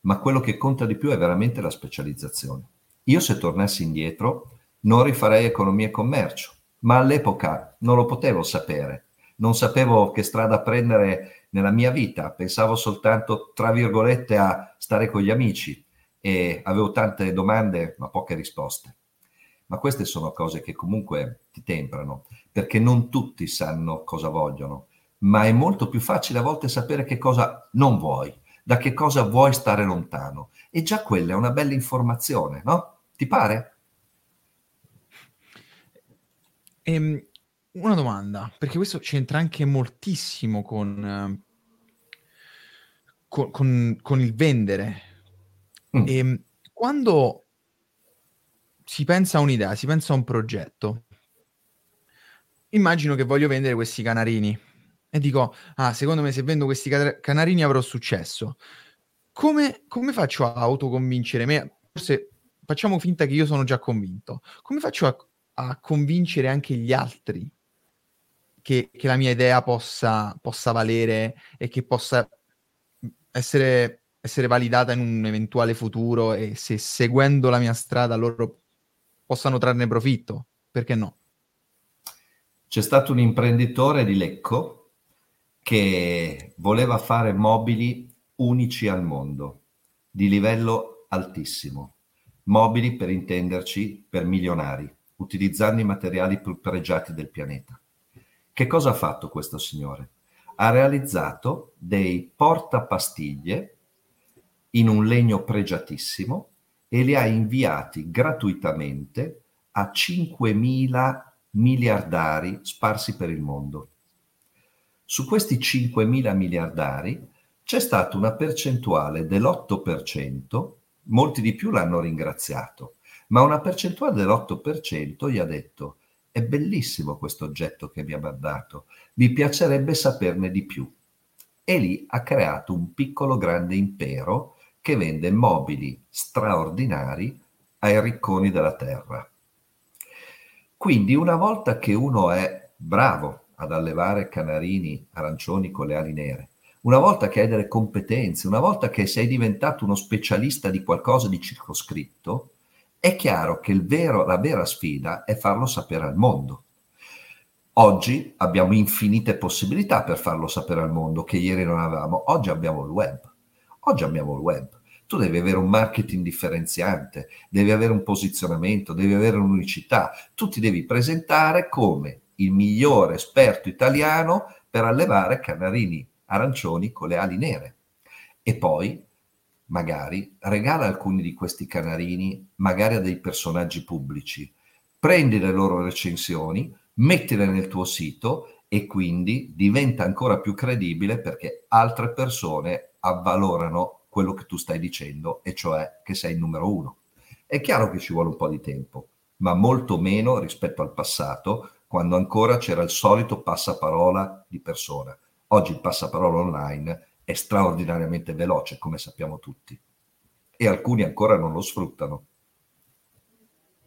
ma quello che conta di più è veramente la specializzazione. Io se tornassi indietro non rifarei economia e commercio, ma all'epoca non lo potevo sapere, non sapevo che strada prendere nella mia vita, pensavo soltanto, tra virgolette, a stare con gli amici e avevo tante domande ma poche risposte. Ma queste sono cose che comunque ti temprano, perché non tutti sanno cosa vogliono. ma è molto più facile a volte sapere che cosa non vuoi, da che cosa vuoi stare lontano. E già quella è una bella informazione, no? Ti pare? Ehm, una domanda, perché questo c'entra anche moltissimo con, eh, con, con, con il vendere. Mm. Ehm, quando si pensa a un'idea, si pensa a un progetto, immagino che voglio vendere questi canarini e dico, ah, secondo me se vendo questi canarini avrò successo. Come, come faccio a autoconvincere me? Forse facciamo finta che io sono già convinto. Come faccio a, a convincere anche gli altri che, che la mia idea possa, possa, valere e che possa essere, essere validata in un eventuale futuro e se seguendo la mia strada loro possano trarne profitto? Perché no? C'è stato un imprenditore di Lecco che voleva fare mobili unici al mondo, di livello altissimo. Mobili, per intenderci, per milionari, utilizzando i materiali più pregiati del pianeta. Che cosa ha fatto questo signore? Ha realizzato dei portapastiglie in un legno pregiatissimo e li ha inviati gratuitamente a 5.000 miliardari sparsi per il mondo. Su questi 5.000 miliardari c'è stata una percentuale dell'8%, molti di più l'hanno ringraziato, ma una percentuale dell'8% gli ha detto è bellissimo questo oggetto che mi ha mandato, mi piacerebbe saperne di più. E lì ha creato un piccolo grande impero che vende mobili straordinari ai ricconi della terra. Quindi una volta che uno è bravo ad allevare canarini arancioni con le ali nere, una volta che hai delle competenze, una volta che sei diventato uno specialista di qualcosa di circoscritto, è chiaro che vero, la vera sfida è farlo sapere al mondo. Oggi abbiamo infinite possibilità per farlo sapere al mondo che ieri non avevamo. Oggi abbiamo il web. Oggi abbiamo il web tu devi avere un marketing differenziante, devi avere un posizionamento, devi avere un'unicità, tu ti devi presentare come il migliore esperto italiano per allevare canarini arancioni con le ali nere. E poi magari regala alcuni di questi canarini magari a dei personaggi pubblici, prendi le loro recensioni, mettile nel tuo sito e quindi diventa ancora più credibile perché altre persone avvalorano quello che tu stai dicendo, e cioè che sei il numero uno. È chiaro che ci vuole un po' di tempo, ma molto meno rispetto al passato, quando ancora c'era il solito passaparola di persona. Oggi il passaparola online è straordinariamente veloce, come sappiamo tutti, e alcuni ancora non lo sfruttano.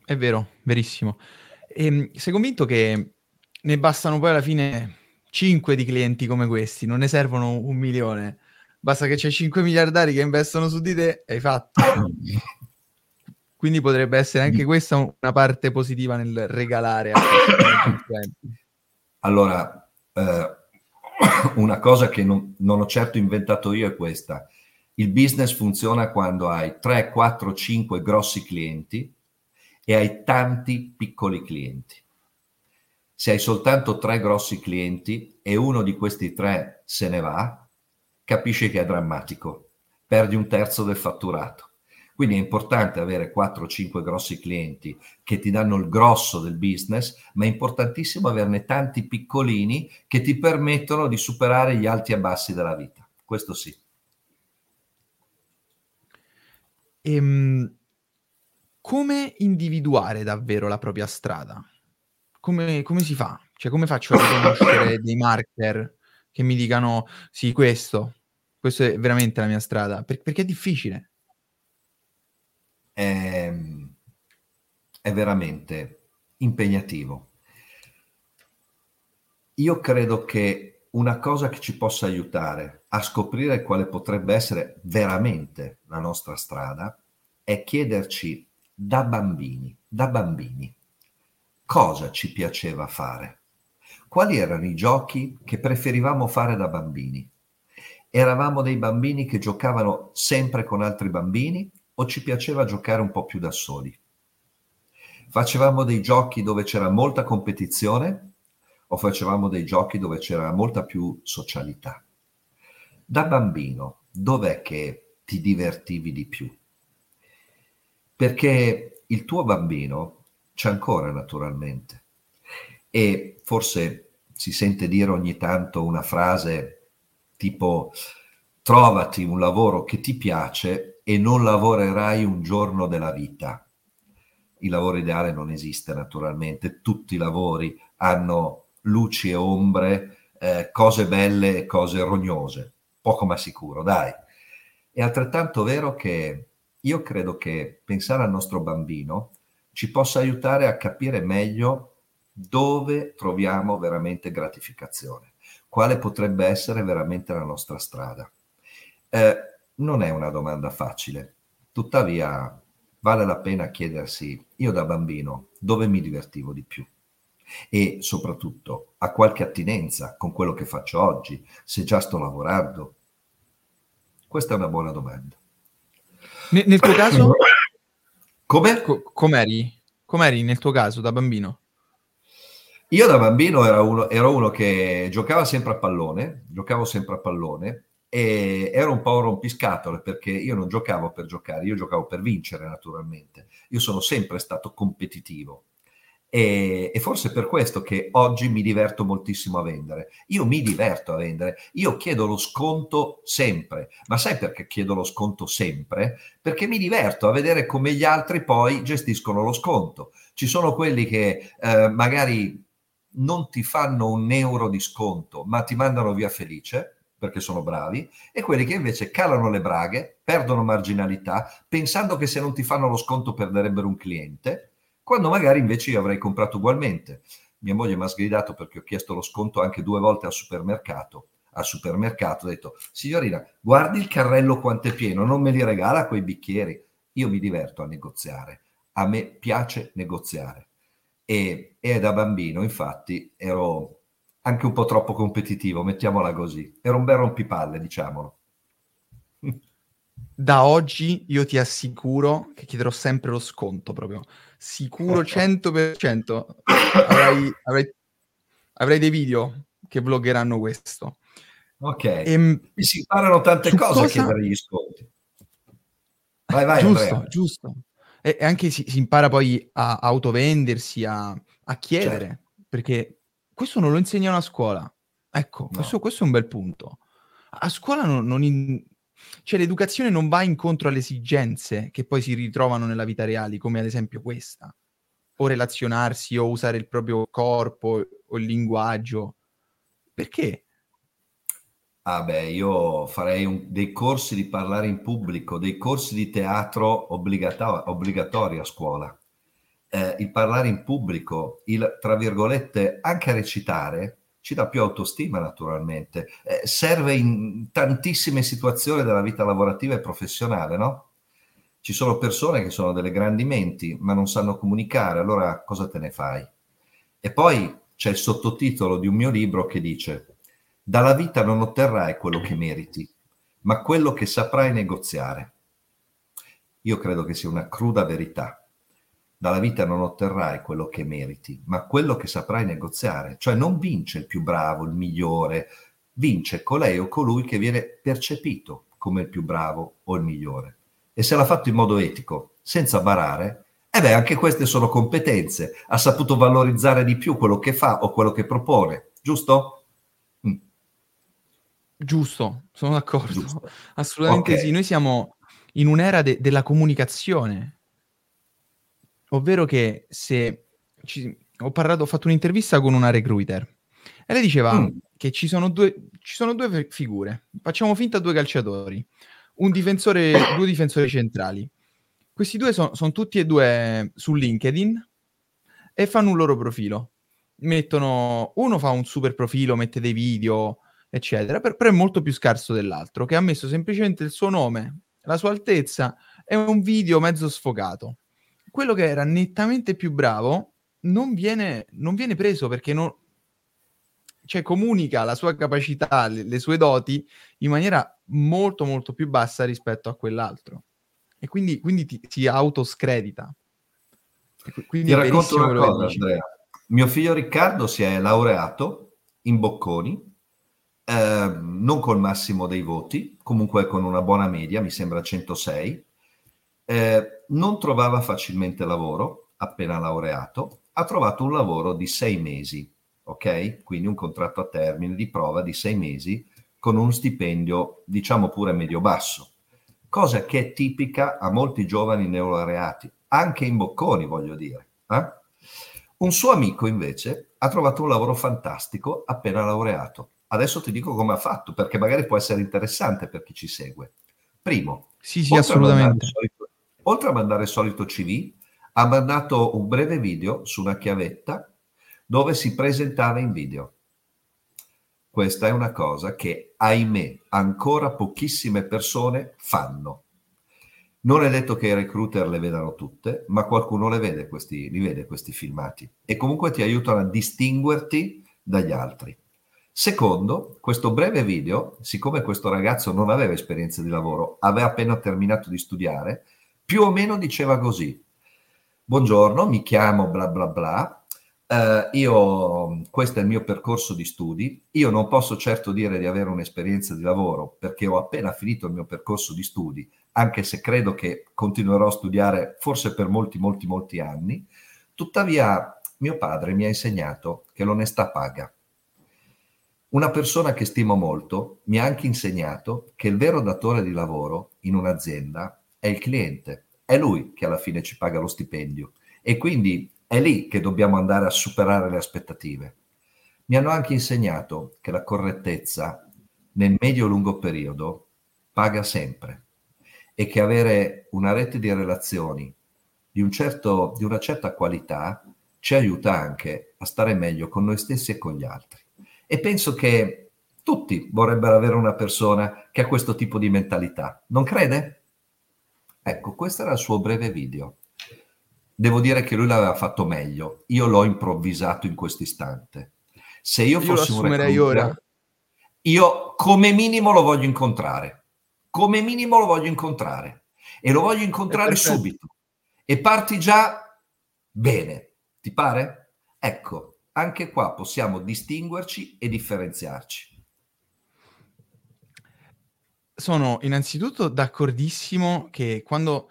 È vero, verissimo. E, ehm, sei convinto che ne bastano poi alla fine 5 di clienti come questi, non ne servono un milione? Basta che c'è 5 miliardari che investono su di te e hai fatto. Quindi potrebbe essere anche questa una parte positiva nel regalare. Allora, eh, una cosa che non, non ho certo inventato io è questa. Il business funziona quando hai 3, 4, 5 grossi clienti e hai tanti piccoli clienti. Se hai soltanto tre grossi clienti e uno di questi tre se ne va, capisci che è drammatico, perdi un terzo del fatturato. Quindi è importante avere 4-5 grossi clienti che ti danno il grosso del business, ma è importantissimo averne tanti piccolini che ti permettono di superare gli alti e bassi della vita. Questo sì. Ehm, come individuare davvero la propria strada? Come, come si fa? Cioè, come faccio a riconoscere dei marker che mi dicano sì, questo, questa è veramente la mia strada, per, perché è difficile. È, ehm, è veramente impegnativo. Io credo che una cosa che ci possa aiutare a scoprire quale potrebbe essere veramente la nostra strada è chiederci da bambini, da bambini, cosa ci piaceva fare, quali erano i giochi che preferivamo fare da bambini? Eravamo dei bambini che giocavano sempre con altri bambini o ci piaceva giocare un po' più da soli? Facevamo dei giochi dove c'era molta competizione o facevamo dei giochi dove c'era molta più socialità. Da bambino, dov'è che ti divertivi di più? Perché il tuo bambino c'è ancora naturalmente e forse si sente dire ogni tanto una frase tipo trovati un lavoro che ti piace e non lavorerai un giorno della vita. Il lavoro ideale non esiste naturalmente, tutti i lavori hanno luci e ombre, eh, cose belle e cose rognose, poco ma sicuro, dai. È altrettanto vero che io credo che pensare al nostro bambino ci possa aiutare a capire meglio dove troviamo veramente gratificazione, quale potrebbe essere veramente la nostra strada. Eh, non è una domanda facile, tuttavia vale la pena chiedersi, io da bambino, dove mi divertivo di più? E soprattutto, ha qualche attinenza con quello che faccio oggi, se già sto lavorando? Questa è una buona domanda. Nel, nel tuo caso? Come? Co- com'eri? Com'eri nel tuo caso da bambino? Io da bambino ero uno, ero uno che giocava sempre a pallone, giocavo sempre a pallone e ero un po' un rompiscatole perché io non giocavo per giocare, io giocavo per vincere naturalmente. Io sono sempre stato competitivo e, e, forse per questo che oggi mi diverto moltissimo a vendere. Io mi diverto a vendere, io chiedo lo sconto sempre, ma sai perché chiedo lo sconto sempre? Perché mi diverto a vedere come gli altri poi gestiscono lo sconto. Ci sono quelli che eh, magari non ti fanno un euro di sconto, ma ti mandano via felice perché sono bravi, e quelli che invece calano le braghe, perdono marginalità, pensando che se non ti fanno lo sconto perderebbero un cliente, quando magari invece io avrei comprato ugualmente. Mia moglie mi ha sgridato perché ho chiesto lo sconto anche due volte al supermercato. Al supermercato ho detto, signorina, guardi il carrello quanto è pieno, non me li regala quei bicchieri. Io mi diverto a negoziare, a me piace negoziare e, e da bambino infatti ero anche un po' troppo competitivo, mettiamola così. Era un bel rompipalle, diciamolo. Da oggi io ti assicuro che chiederò sempre lo sconto proprio. Sicuro 100%. avrai, avrai, avrai dei video che vloggeranno questo. Ok. E, ehm, si imparano tante cose cosa... a chiedere gli sconti. Vai, vai, giusto, Andrea. giusto. E, anche si, si, impara poi a autovendersi, a, a chiedere, certo. perché questo non lo insegnano a scuola. Ecco, no. questo, questo, è un bel punto. A scuola non, non in... cioè, l'educazione non va incontro alle esigenze che poi si ritrovano nella vita reale, come ad esempio questa. O relazionarsi, o usare il proprio corpo, o il linguaggio. Perché? Ah beh, io farei un, dei corsi di parlare in pubblico, dei corsi di teatro obbligata- obbligatori a scuola. Eh, il parlare in pubblico, il tra virgolette anche recitare, ci dà più autostima naturalmente. Eh, serve in tantissime situazioni della vita lavorativa e professionale, no? Ci sono persone che sono delle grandi menti, ma non sanno comunicare, allora cosa te ne fai? E poi c'è il sottotitolo di un mio libro che dice dalla vita non otterrai quello che meriti, ma quello che saprai negoziare. Io credo che sia una cruda verità. Dalla vita non otterrai quello che meriti, ma quello che saprai negoziare. Cioè non vince il più bravo, il migliore, vince colei o colui che viene percepito come il più bravo o il migliore. E se l'ha fatto in modo etico, senza barare, e beh, anche queste sono competenze. Ha saputo valorizzare di più quello che fa o quello che propone, giusto? Giusto, sono d'accordo. Giusto. Assolutamente okay. sì. Noi siamo in un'era de- della comunicazione, ovvero che se ci... ho parlato, ho fatto un'intervista con una recruiter e lei diceva mm. che ci sono, due, ci sono due figure. Facciamo finta due calciatori, un difensore, due difensori centrali. Questi due sono son tutti e due su LinkedIn e fanno un loro profilo. Mettono, uno fa un super profilo, mette dei video, eccetera, però è molto più scarso dell'altro, che ha messo semplicemente il suo nome, la sua altezza e un video mezzo sfocato. Quello che era nettamente più bravo non viene, non viene preso perché non, cioè comunica la sua capacità, le, le, sue doti in maniera molto molto più bassa rispetto a quell'altro. E quindi, quindi ti, ti autoscredita. Quindi ti racconto una cosa, Andrea. Mio figlio Riccardo si è laureato in Bocconi, eh, non col massimo dei voti, comunque con una buona media, mi sembra 106. Eh, non trovava facilmente lavoro, appena laureato, ha trovato un lavoro di sei mesi, ok? Quindi un contratto a termine di prova di sei mesi con uno stipendio, diciamo pure medio-basso, cosa che è tipica a molti giovani neolaureati, anche in Bocconi, voglio dire. Eh? Un suo amico invece ha trovato un lavoro fantastico appena laureato. Adesso ti dico come ha fatto, perché magari può essere interessante per chi ci segue. Primo, sì, sì, assolutamente. Oltre a mandare il solito CV, ha mandato un breve video su una chiavetta dove si presentava in video. Questa è una cosa che, ahimè, ancora pochissime persone fanno. Non è detto che i recruiter le vedano tutte, ma qualcuno le vede questi, li vede questi filmati e comunque ti aiutano a distinguerti dagli altri. Secondo, questo breve video, siccome questo ragazzo non aveva esperienza di lavoro, aveva appena terminato di studiare, più o meno diceva così. Buongiorno, mi chiamo bla bla bla, Uh, io, questo è il mio percorso di studi. Io non posso certo dire di avere un'esperienza di lavoro perché ho appena finito il mio percorso di studi, anche se credo che continuerò a studiare forse per molti, molti, molti anni. Tuttavia, mio padre mi ha insegnato che l'onestà paga. Una persona che stimo molto mi ha anche insegnato che il vero datore di lavoro in un'azienda è il cliente. È lui che alla fine ci paga lo stipendio. E quindi è lì che dobbiamo andare a superare le aspettative. Mi hanno anche insegnato che la correttezza nel medio-lungo periodo paga sempre e che avere una rete di relazioni di, un certo, di una certa qualità ci aiuta anche a stare meglio con noi stessi e con gli altri. E penso che tutti vorrebbero avere una persona che ha questo tipo di mentalità, non crede? Ecco, questo era il suo breve video. Devo dire che lui l'aveva fatto meglio. Io l'ho improvvisato in questo istante. Se io fossi io un recruiter, ora. io come minimo lo voglio incontrare. Come minimo lo voglio incontrare. E lo voglio incontrare subito. E parti già bene. Ti pare? Ecco, anche qua possiamo distinguerci e differenziarci. Sono innanzitutto d'accordissimo che quando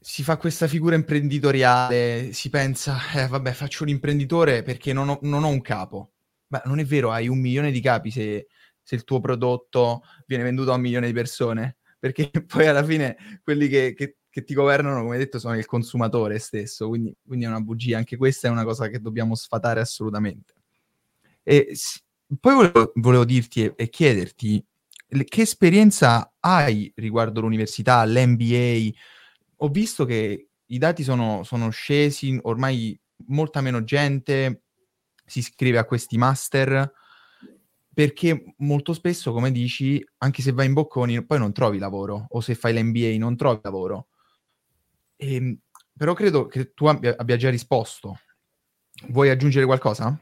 si fa questa figura imprenditoriale, si pensa, eh, vabbè, faccio l'imprenditore perché non ho, non ho un capo. Ma non è vero, hai un milione di capi se, se, il tuo prodotto viene venduto a un milione di persone, perché poi alla fine quelli che, che, che ti governano, come detto, sono il consumatore stesso, quindi, quindi, è una bugia. Anche questa è una cosa che dobbiamo sfatare assolutamente. E poi volevo, volevo dirti e, e chiederti che esperienza hai riguardo l'università, l'MBA, ho visto che i dati sono, sono scesi, ormai molta meno gente si iscrive a questi master perché molto spesso, come dici, anche se vai in bocconi poi non trovi lavoro o se fai l'MBA non trovi lavoro. E, ehm, però credo che tu abbia, abbia, già risposto. Vuoi aggiungere qualcosa?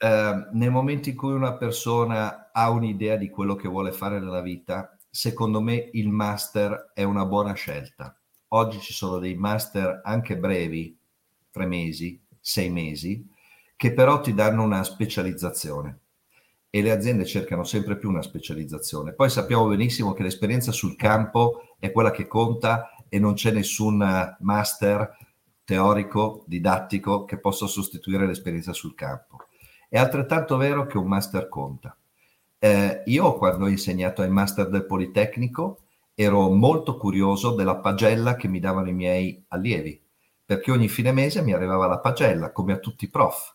Uh, nel momento in cui una persona ha un'idea di quello che vuole fare nella vita, secondo me il master è una buona scelta. Oggi ci sono dei master anche brevi, tre mesi, sei mesi, che però ti danno una specializzazione e le aziende cercano sempre più una specializzazione. Poi sappiamo benissimo che l'esperienza sul campo è quella che conta e non c'è nessun master teorico, didattico che possa sostituire l'esperienza sul campo. È altrettanto vero che un master conta. Eh, io quando ho insegnato ai master del Politecnico ero molto curioso della pagella che mi davano i miei allievi, perché ogni fine mese mi arrivava la pagella, come a tutti i prof.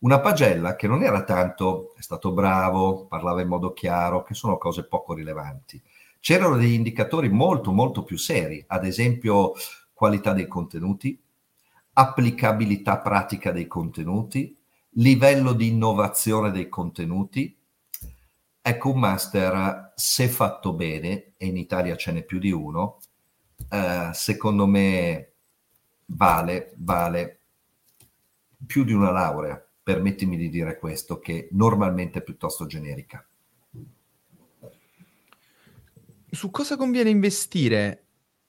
Una pagella che non era tanto è stato bravo, parlava in modo chiaro, che sono cose poco rilevanti. C'erano degli indicatori molto, molto più seri, ad esempio qualità dei contenuti, applicabilità pratica dei contenuti, livello di innovazione dei contenuti, Ecco, un master, se fatto bene, e in Italia ce n'è più di uno, eh, secondo me vale, vale più di una laurea, permettimi di dire questo, che normalmente è piuttosto generica. Su cosa conviene investire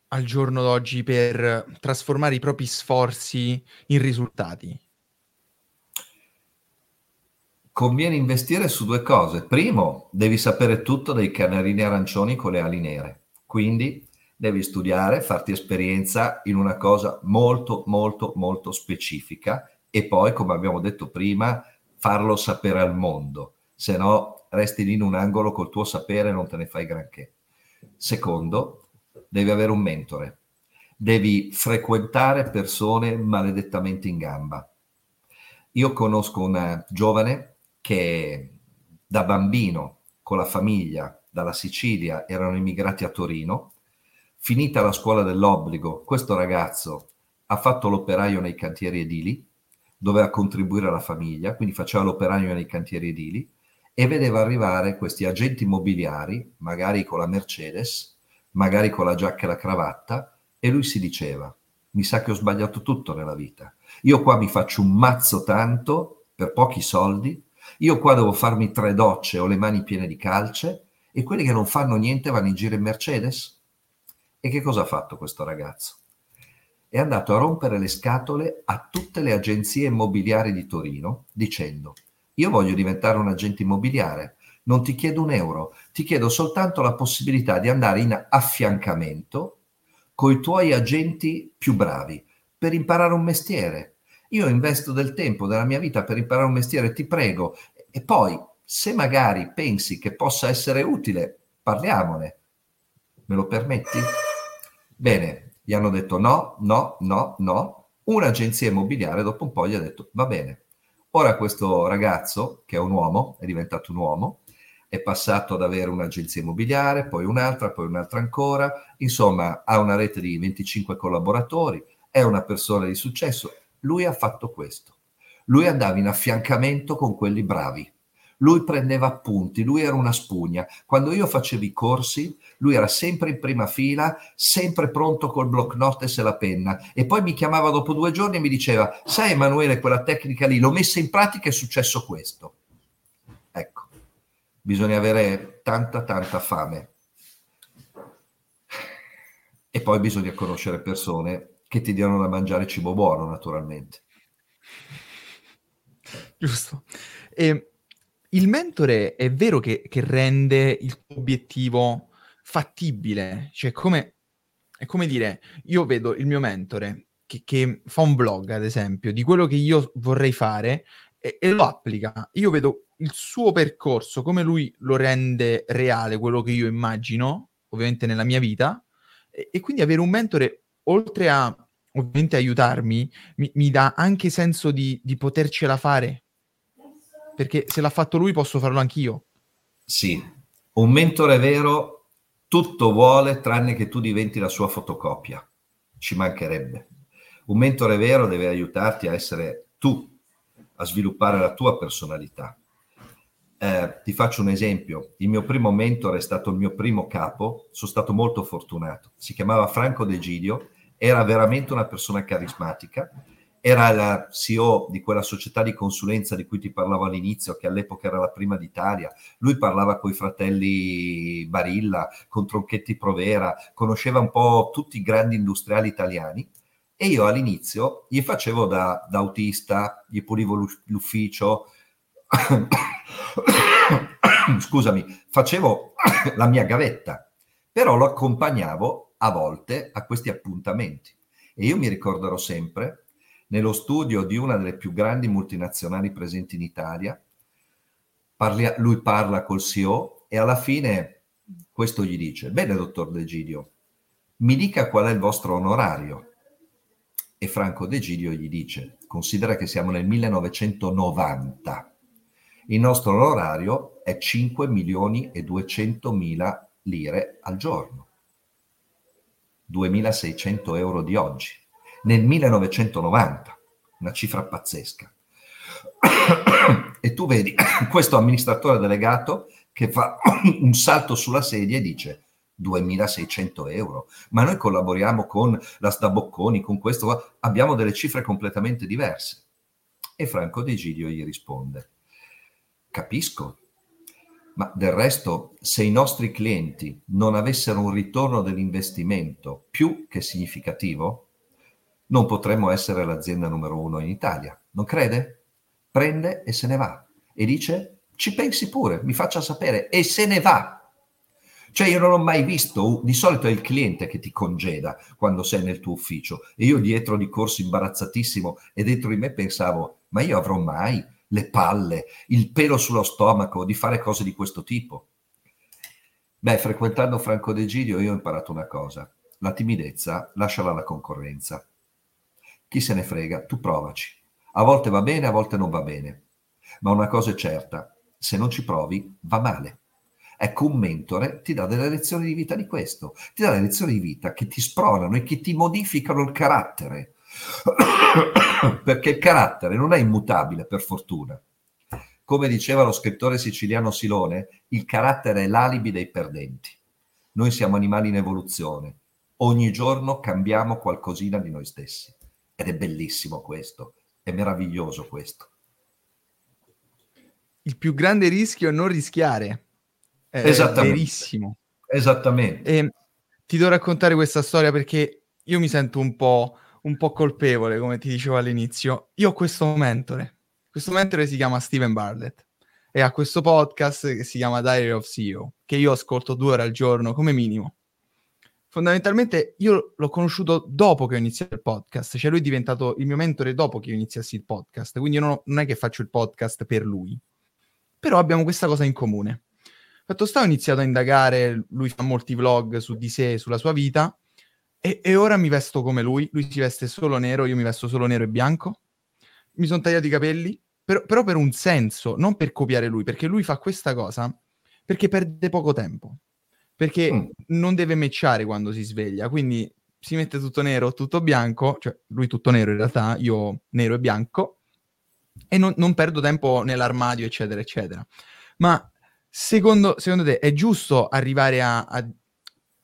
al giorno d'oggi per trasformare i propri sforzi in risultati? Conviene investire su due cose. Primo, devi sapere tutto dei canarini arancioni con le ali nere. Quindi devi studiare, farti esperienza in una cosa molto, molto, molto specifica e poi, come abbiamo detto prima, farlo sapere al mondo. Se no, resti lì in un angolo col tuo sapere e non te ne fai granché. Secondo, devi avere un mentore. Devi frequentare persone maledettamente in gamba. Io conosco una giovane che da bambino con la famiglia dalla Sicilia erano immigrati a Torino. Finita la scuola dell'obbligo, questo ragazzo ha fatto l'operaio nei cantieri edili, doveva contribuire alla famiglia, quindi faceva l'operaio nei cantieri edili e vedeva arrivare questi agenti immobiliari, magari con la Mercedes, magari con la giacca e la cravatta, e lui si diceva, mi sa che ho sbagliato tutto nella vita. Io qua mi faccio un mazzo tanto per pochi soldi io qua devo farmi tre docce, ho le mani piene di calce e quelli che non fanno niente vanno in giro in Mercedes? E che cosa ha fatto questo ragazzo? È andato a rompere le scatole a tutte le agenzie immobiliari di Torino dicendo io voglio diventare un agente immobiliare, non ti chiedo un euro, ti chiedo soltanto la possibilità di andare in affiancamento con i tuoi agenti più bravi per imparare un mestiere, io investo del tempo della mia vita per imparare un mestiere, ti prego, e poi se magari pensi che possa essere utile, parliamone. Me lo permetti? Bene, gli hanno detto no, no, no, no. Un'agenzia immobiliare dopo un po' gli ha detto va bene. Ora questo ragazzo, che è un uomo, è diventato un uomo, è passato ad avere un'agenzia immobiliare, poi un'altra, poi un'altra ancora, insomma ha una rete di 25 collaboratori, è una persona di successo, lui ha fatto questo. Lui andava in affiancamento con quelli bravi. Lui prendeva appunti, lui era una spugna. Quando io facevo i corsi, lui era sempre in prima fila, sempre pronto col block notes e la penna. E poi mi chiamava dopo due giorni e mi diceva: Sai, Emanuele, quella tecnica lì l'ho messa in pratica e è successo questo. Ecco, bisogna avere tanta, tanta fame. E poi bisogna conoscere persone che ti diano da mangiare cibo buono, naturalmente. Giusto. E il mentore è vero che, che rende il tuo obiettivo fattibile, cioè come, è come dire, io vedo il mio mentore che, che, fa un blog, ad esempio, di quello che io vorrei fare e, e, lo applica. Io vedo il suo percorso, come lui lo rende reale, quello che io immagino, ovviamente nella mia vita, e, e quindi avere un mentore, oltre a ovviamente aiutarmi, mi, mi dà anche senso di, di potercela fare. Perché se l'ha fatto lui posso farlo anch'io. Sì, un mentore vero tutto vuole tranne che tu diventi la sua fotocopia. Ci mancherebbe. Un mentore vero deve aiutarti a essere tu, a sviluppare la tua personalità. Eh, ti faccio un esempio. Il mio primo mentore è stato il mio primo capo. Sono stato molto fortunato. Si chiamava Franco De Gidio era veramente una persona carismatica, era il CEO di quella società di consulenza di cui ti parlavo all'inizio, che all'epoca era la prima d'Italia. Lui parlava con i fratelli Barilla, con Tronchetti Provera, conosceva un po' tutti i grandi industriali italiani e io all'inizio gli facevo da, da autista, gli pulivo l'ufficio, scusami, facevo la mia gavetta, però lo accompagnavo a volte a questi appuntamenti. E io mi ricorderò sempre, nello studio di una delle più grandi multinazionali presenti in Italia, parli, lui parla col CEO e alla fine questo gli dice, bene dottor De Gidio, mi dica qual è il vostro onorario. E Franco De Gidio gli dice, considera che siamo nel 1990, il nostro onorario è 5 milioni e 200 mila lire al giorno. 2.600 euro di oggi. Nel 1990, una cifra pazzesca. e tu vedi questo amministratore delegato che fa un salto sulla sedia e dice 2.600 euro, ma noi collaboriamo con la Stabocconi, con questo, abbiamo delle cifre completamente diverse. E Franco De Gidio gli risponde, capisco, ma del resto, se i nostri clienti non avessero un ritorno dell'investimento più che significativo, non potremmo essere l'azienda numero uno in Italia. Non crede? Prende e se ne va. e dice ci pensi pure, mi faccia sapere e se ne va. Cioè io non ho mai visto, di solito è il cliente che ti congeda quando sei nel tuo ufficio e io dietro di corso imbarazzatissimo e dentro di me pensavo, ma io avrò mai le palle, il pelo sullo stomaco di fare cose di questo tipo? Beh, frequentando Franco De Gidio io ho imparato una cosa, la timidezza lasciala alla concorrenza. Chi se ne frega, tu provaci. A volte va bene, a volte non va bene. Ma una cosa è certa, se non ci provi, va male. Ecco, un mentore ti dà delle lezioni di vita di questo, ti dà delle lezioni di vita che ti spronano e che ti modificano il carattere. Perché il carattere non è immutabile, per fortuna. Come diceva lo scrittore siciliano Silone, il carattere è l'alibi dei perdenti. Noi siamo animali in evoluzione. Ogni giorno cambiamo qualcosina di noi stessi. Ed è bellissimo questo, è meraviglioso questo. Il più grande rischio è non rischiare. È Esattamente. verissimo. Esattamente. E ti devo raccontare questa storia perché io mi sento un po', un po' colpevole, come ti dicevo all'inizio. Io ho questo mentore. Questo mentore si chiama Steven Bartlett e ha questo podcast che si chiama Diary of CEO, che io ascolto due ore al giorno come minimo. Fondamentalmente io l'ho conosciuto dopo che ho iniziato il podcast, cioè lui è diventato il mio mentore dopo che io iniziassi il podcast, quindi non, non è che faccio il podcast per lui, però abbiamo questa cosa in comune. Fatto sta, ho iniziato a indagare, lui fa molti vlog su di sé, sulla sua vita, e, e, ora mi vesto come lui, lui si veste solo nero, io mi vesto solo nero e bianco, mi sono tagliato i capelli, però, però per un senso, non per copiare lui, perché lui fa questa cosa perché perde poco tempo, perché mm. non deve mecciare quando si sveglia, quindi si mette tutto nero, tutto bianco, cioè lui tutto nero in realtà, io nero e bianco, e non, non perdo tempo nell'armadio, eccetera, eccetera. Ma Secondo, secondo te è giusto arrivare a, a,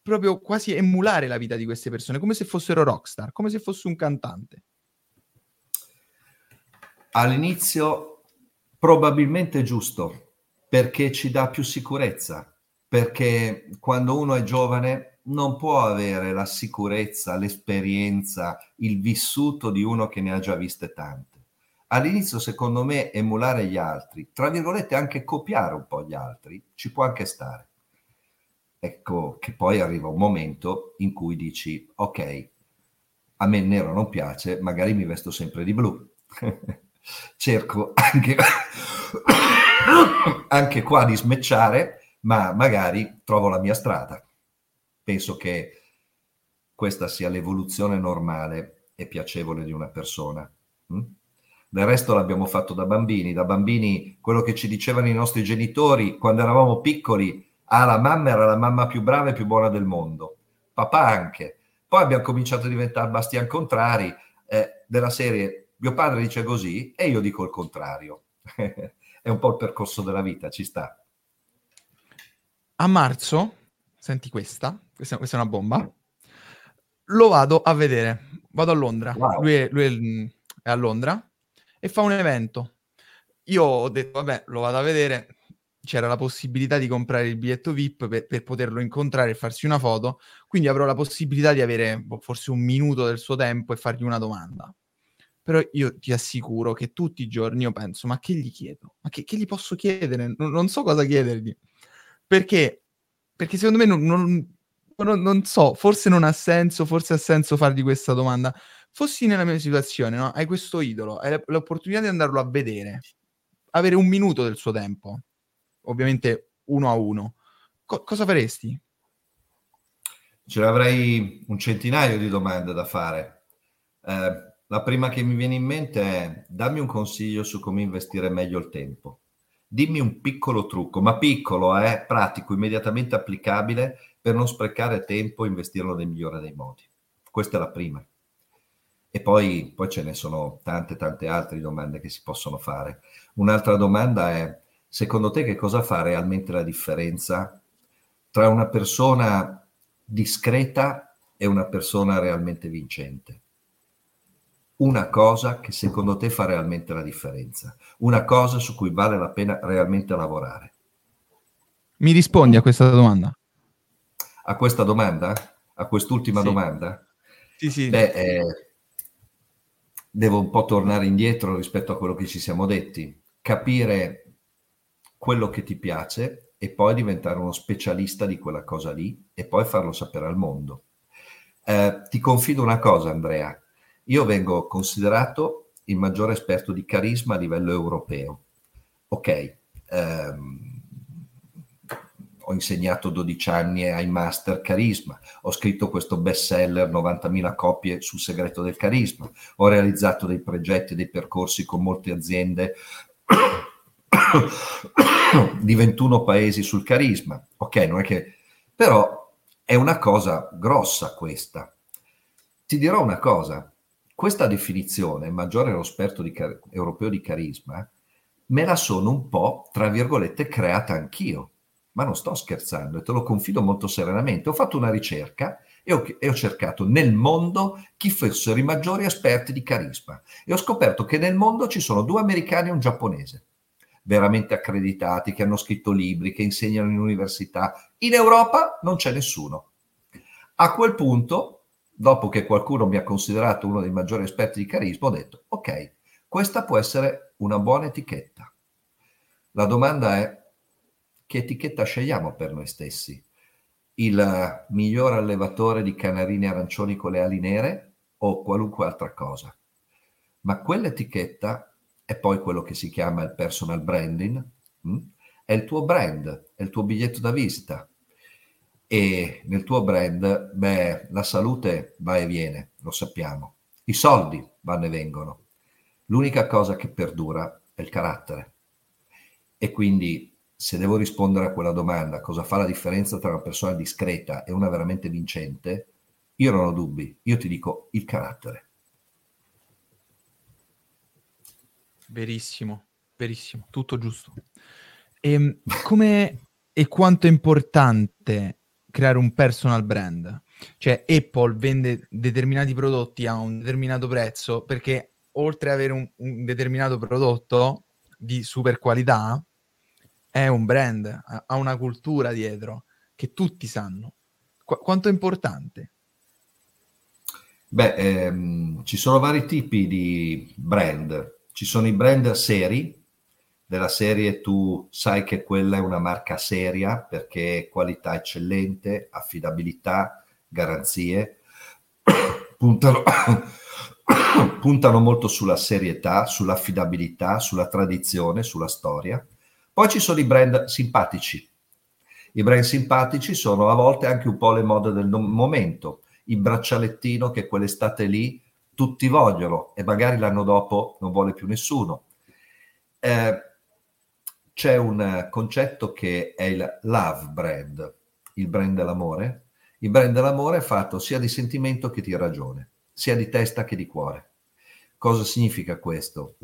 proprio quasi emulare la vita di queste persone, come se fossero rockstar, come se fosse un cantante? All'inizio probabilmente è giusto, perché ci dà più sicurezza, perché quando uno è giovane non può avere la sicurezza, l'esperienza, il vissuto di uno che ne ha già viste tante all'inizio secondo me emulare gli altri, tra virgolette anche copiare un po' gli altri, ci può anche stare. Ecco che poi arriva un momento in cui dici, ok, a me il nero non piace, magari mi vesto sempre di blu. Cerco anche, anche qua di smecciare, ma magari trovo la mia strada. Penso che questa sia l'evoluzione normale e piacevole di una persona. Mm? Del resto l'abbiamo fatto da bambini, da bambini quello che ci dicevano i nostri genitori quando eravamo piccoli, ah la mamma era la mamma più brava e più buona del mondo, papà anche. Poi abbiamo cominciato a diventare bastian contrari eh, della serie mio padre dice così e io dico il contrario. È un po' il percorso della vita, ci sta. A marzo, senti questa, questa, questa è una bomba, lo vado a vedere, vado a Londra, wow. lui, è, lui è, è a Londra e fa un evento. Io ho detto, vabbè, lo vado a vedere. C'era la possibilità di comprare il biglietto VIP per, per poterlo incontrare e farsi una foto, quindi avrò la possibilità di avere boh, forse un minuto del suo tempo e fargli una domanda. Però io ti assicuro che tutti i giorni io penso, ma che gli chiedo? Ma che, che gli posso chiedere? Non, non, so cosa chiedergli. Perché? Perché secondo me non, non, non so, forse non ha senso, forse ha senso fargli questa domanda fossi nella mia situazione, no? hai questo idolo, hai l'opportunità di andarlo a vedere, avere un minuto del suo tempo, ovviamente uno a uno, Co- cosa faresti? Ce l'avrei un centinaio di domande da fare. Eh, la prima che mi viene in mente è dammi un consiglio su come investire meglio il tempo. Dimmi un piccolo trucco, ma piccolo, eh, pratico, immediatamente applicabile per non sprecare tempo e investirlo nel migliore dei modi. Questa è la prima. E poi, poi ce ne sono tante, tante altre domande che si possono fare. Un'altra domanda è, secondo te che cosa fa realmente la differenza tra una persona discreta e una persona realmente vincente? Una cosa che secondo te fa realmente la differenza, una cosa su cui vale la pena realmente lavorare. Mi rispondi a questa domanda? A questa domanda? A quest'ultima sì. domanda? Sì, sì. Beh, eh, devo un po' tornare indietro rispetto a quello che ci siamo detti, capire quello che ti piace e poi diventare uno specialista di quella cosa lì e poi farlo sapere al mondo. Eh, ti confido una cosa, Andrea. Io vengo considerato il maggiore esperto di carisma a livello europeo. Ok, ehm, ho insegnato 12 anni ai master carisma, ho scritto questo best seller 90.000 copie sul segreto del carisma, ho realizzato dei progetti, dei percorsi con molte aziende di 21 paesi sul carisma. Ok, non è che... però è una cosa grossa questa. Ti dirò una cosa, questa definizione, maggiore esperto di car- europeo di carisma, me la sono un po', tra virgolette, creata anch'io ma non sto scherzando e te lo confido molto serenamente. Ho fatto una ricerca e ho, e ho, cercato nel mondo chi fossero i maggiori esperti di carisma e ho scoperto che nel mondo ci sono due americani e un giapponese, veramente accreditati, che hanno scritto libri, che insegnano in università. In Europa non c'è nessuno. A quel punto, dopo che qualcuno mi ha considerato uno dei maggiori esperti di carisma, ho detto, ok, questa può essere una buona etichetta. La domanda è, che etichetta scegliamo per noi stessi? Il miglior allevatore di canarini arancioni con le ali nere o qualunque altra cosa? Ma quell'etichetta è poi quello che si chiama il personal branding, mh? Hm? è il tuo brand, è il tuo biglietto da visita. E nel tuo brand, beh, la salute va e viene, lo sappiamo. I soldi vanno e vengono. L'unica cosa che perdura è il carattere. E quindi se devo rispondere a quella domanda, cosa fa la differenza tra una persona discreta e una veramente vincente, io non ho dubbi, io ti dico il carattere. Verissimo, verissimo, tutto giusto. E ehm, come e quanto è importante creare un personal brand? Cioè Apple vende determinati prodotti a un determinato prezzo perché oltre ad avere un, un determinato prodotto di super qualità, è un brand, ha una cultura dietro che tutti sanno. Qu- quanto è importante? Beh, ehm, ci sono vari tipi di brand. Ci sono i brand seri, della serie tu sai che quella è una marca seria perché qualità eccellente, affidabilità, garanzie, puntano, puntano molto sulla serietà, sull'affidabilità, sulla tradizione, sulla storia poi ci sono i brand simpatici. I brand simpatici sono a volte anche un po' le mode del momento. Il braccialettino che quell'estate lì tutti vogliono e magari l'anno dopo non vuole più nessuno. Eh, c'è un concetto che è il love brand, il brand dell'amore. Il brand dell'amore è fatto sia di sentimento che di ragione, sia di testa che di cuore. Cosa significa questo?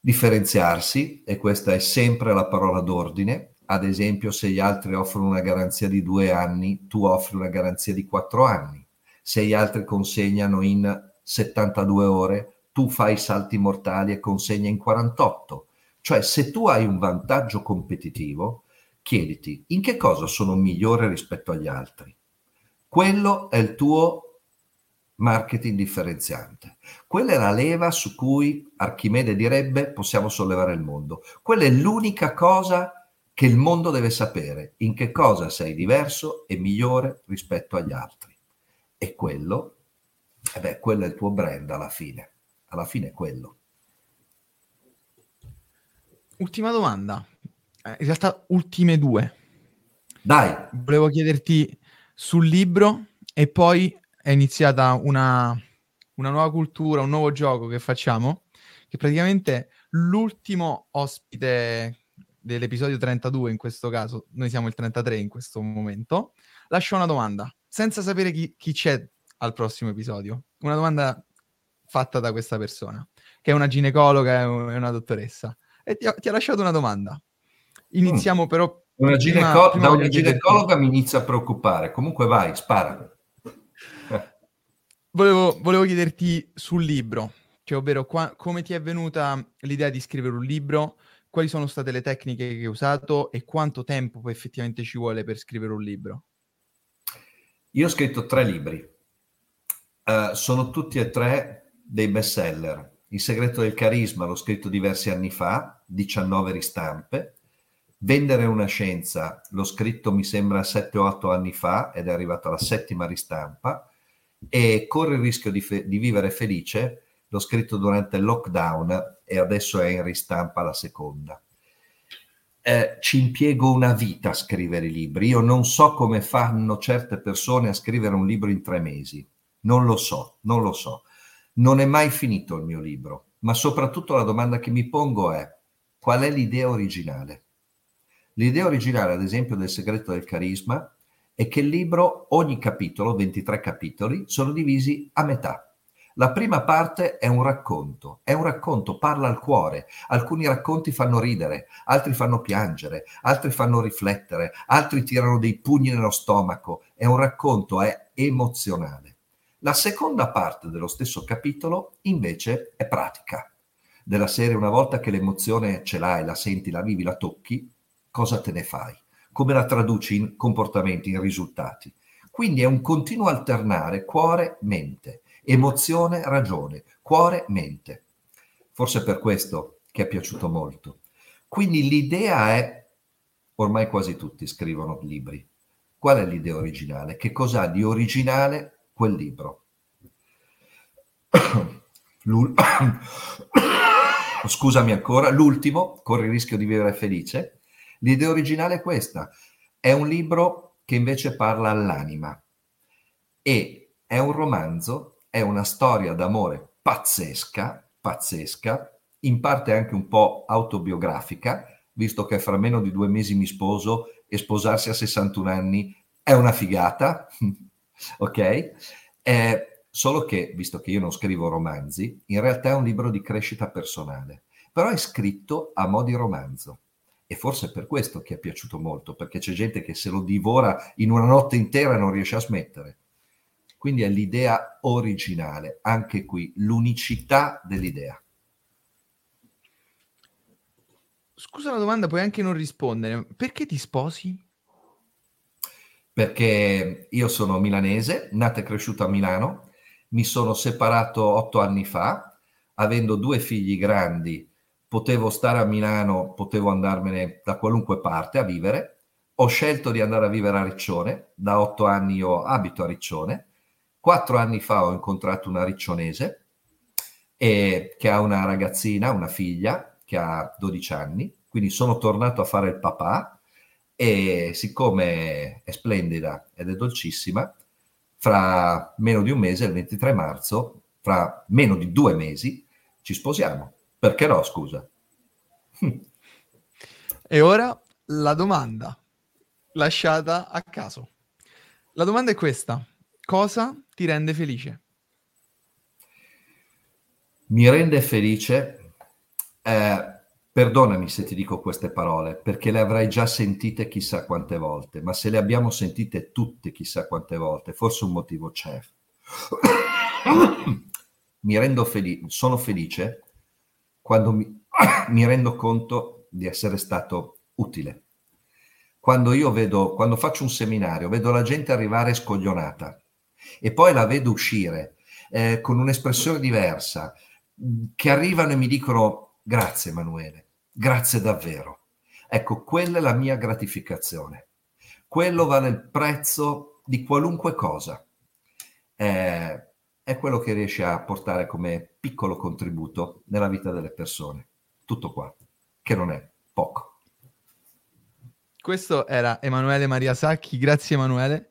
differenziarsi, e questa è sempre la parola d'ordine, ad esempio se gli altri offrono una garanzia di due anni, tu offri una garanzia di quattro anni, se gli altri consegnano in 72 ore, tu fai salti mortali e consegna in 48. Cioè se tu hai un vantaggio competitivo, chiediti in che cosa sono migliore rispetto agli altri. Quello è il tuo marketing differenziante. Quella è la leva su cui Archimede direbbe possiamo sollevare il mondo. Quella è l'unica cosa che il mondo deve sapere, in che cosa sei diverso e migliore rispetto agli altri. E quello, eh beh, quello è il tuo brand alla fine. Alla fine è quello. Ultima domanda, eh, in realtà ultime due. Dai. Volevo chiederti sul libro e poi è iniziata una, una nuova cultura, un nuovo gioco che facciamo, che praticamente l'ultimo ospite dell'episodio 32 in questo caso, noi siamo il 33 in questo momento, lascia una domanda, senza sapere chi, chi c'è al prossimo episodio. Una domanda fatta da questa persona, che è una ginecologa e una dottoressa. E ti ha, ti ha lasciato una domanda. Iniziamo mm. però... Una gineco- prima da una ginecologa mi inizia a preoccupare. Comunque vai, spara volevo, volevo, chiederti sul libro, cioè ovvero qua, come ti è venuta l'idea di scrivere un libro, quali sono state le tecniche che hai usato e quanto tempo poi effettivamente ci vuole per scrivere un libro? Io ho scritto tre libri, uh, sono tutti e tre dei bestseller. Il segreto del carisma l'ho scritto diversi anni fa, 19 ristampe. Vendere una scienza, l'ho scritto mi sembra 7-8 anni fa ed è arrivato alla settima ristampa e Corre il rischio di, fe- di vivere felice, l'ho scritto durante il lockdown e adesso è in ristampa la seconda. Eh, ci impiego una vita a scrivere i libri. Io non so come fanno certe persone a scrivere un libro in tre mesi. Non lo so, non lo so. Non è mai finito il mio libro, ma soprattutto la domanda che mi pongo è qual è l'idea originale? L'idea originale, ad esempio, del segreto del carisma è che il libro, ogni capitolo, 23 capitoli, sono divisi a metà. La prima parte è un racconto, è un racconto, parla al cuore. Alcuni racconti fanno ridere, altri fanno piangere, altri fanno riflettere, altri tirano dei pugni nello stomaco. È un racconto, è emozionale. La seconda parte dello stesso capitolo invece è pratica. Della serie una volta che l'emozione ce l'hai, la senti, la vivi, la tocchi, cosa te ne fai? Come la traduci in comportamenti, in risultati? Quindi è un continuo alternare cuore-mente, emozione-ragione, cuore-mente. Forse per questo che è piaciuto molto. Quindi l'idea è, ormai quasi tutti scrivono libri, qual è l'idea originale? Che cosa ha di originale quel libro? Scusami ancora, l'ultimo, corri il rischio di vivere felice, L'idea originale è questa, è un libro che invece parla all'anima. E è un romanzo, è una storia d'amore pazzesca, pazzesca, in parte anche un po' autobiografica, visto che fra meno di due mesi mi sposo e sposarsi a 61 anni è una figata, ok? Eh, solo che, visto che io non scrivo romanzi, in realtà è un libro di crescita personale, però è scritto a mo' di romanzo. E forse è per questo che è piaciuto molto, perché c'è gente che se lo divora in una notte intera e non riesce a smettere. Quindi è l'idea originale, anche qui, l'unicità dell'idea. Scusa la domanda, puoi anche non rispondere. Perché ti sposi? Perché io sono milanese, nato e cresciuto a Milano, mi sono separato otto anni fa, avendo due figli grandi potevo stare a Milano, potevo andarmene da qualunque parte a vivere. Ho scelto di andare a vivere a Riccione, da otto anni io abito a Riccione. Quattro anni fa ho incontrato una riccionese e, che ha una ragazzina, una figlia, che ha 12 anni, quindi sono tornato a fare il papà e siccome è splendida ed è dolcissima, fra meno di un mese, il 23 marzo, fra meno di due mesi, ci sposiamo. Perché no, scusa? E ora la domanda lasciata a caso. La domanda è questa. Cosa ti rende felice? Mi rende felice, eh, perdonami se ti dico queste parole, perché le avrai già sentite chissà quante volte, ma se le abbiamo sentite tutte chissà quante volte, forse un motivo c'è. Mi rendo felice, sono felice quando mi, mi rendo conto di essere stato utile. Quando io vedo, quando faccio un seminario, vedo la gente arrivare scoglionata e poi la vedo uscire eh, con un'espressione diversa, che arrivano e mi dicono grazie Emanuele, grazie davvero. Ecco, quella è la mia gratificazione. Quello vale il prezzo di qualunque cosa. Eh, è quello che riesce a portare come piccolo contributo nella vita delle persone. Tutto qua, che non è poco. Questo era Emanuele Maria Sacchi, grazie Emanuele.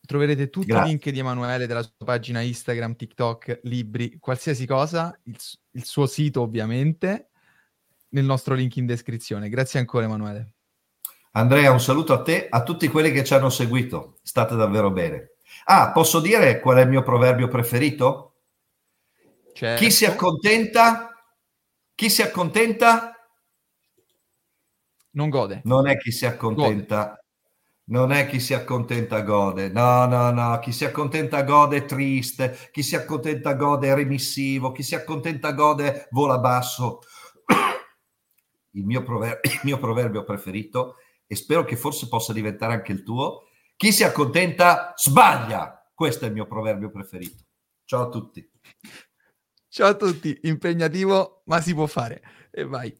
Troverete tutti grazie. i link di Emanuele della sua pagina Instagram, TikTok, libri, qualsiasi cosa, il, il suo sito ovviamente, nel nostro link in descrizione. Grazie ancora Emanuele. Andrea, un saluto a te, a tutti quelli che ci hanno seguito. State davvero bene. Ah, posso dire qual è il mio proverbio preferito? Certo. Chi si accontenta? Chi si accontenta? Non gode. Non è chi si accontenta. Gode. Non è chi si accontenta gode, no, no, no, chi si accontenta gode è triste, chi si accontenta gode è remissivo, chi si accontenta gode vola basso. Il mio, prover- il mio proverbio preferito, e spero che forse possa diventare anche il tuo, chi si accontenta sbaglia. Questo è il mio proverbio preferito. Ciao a tutti. Ciao a tutti, impegnativo, ma si può fare. E vai.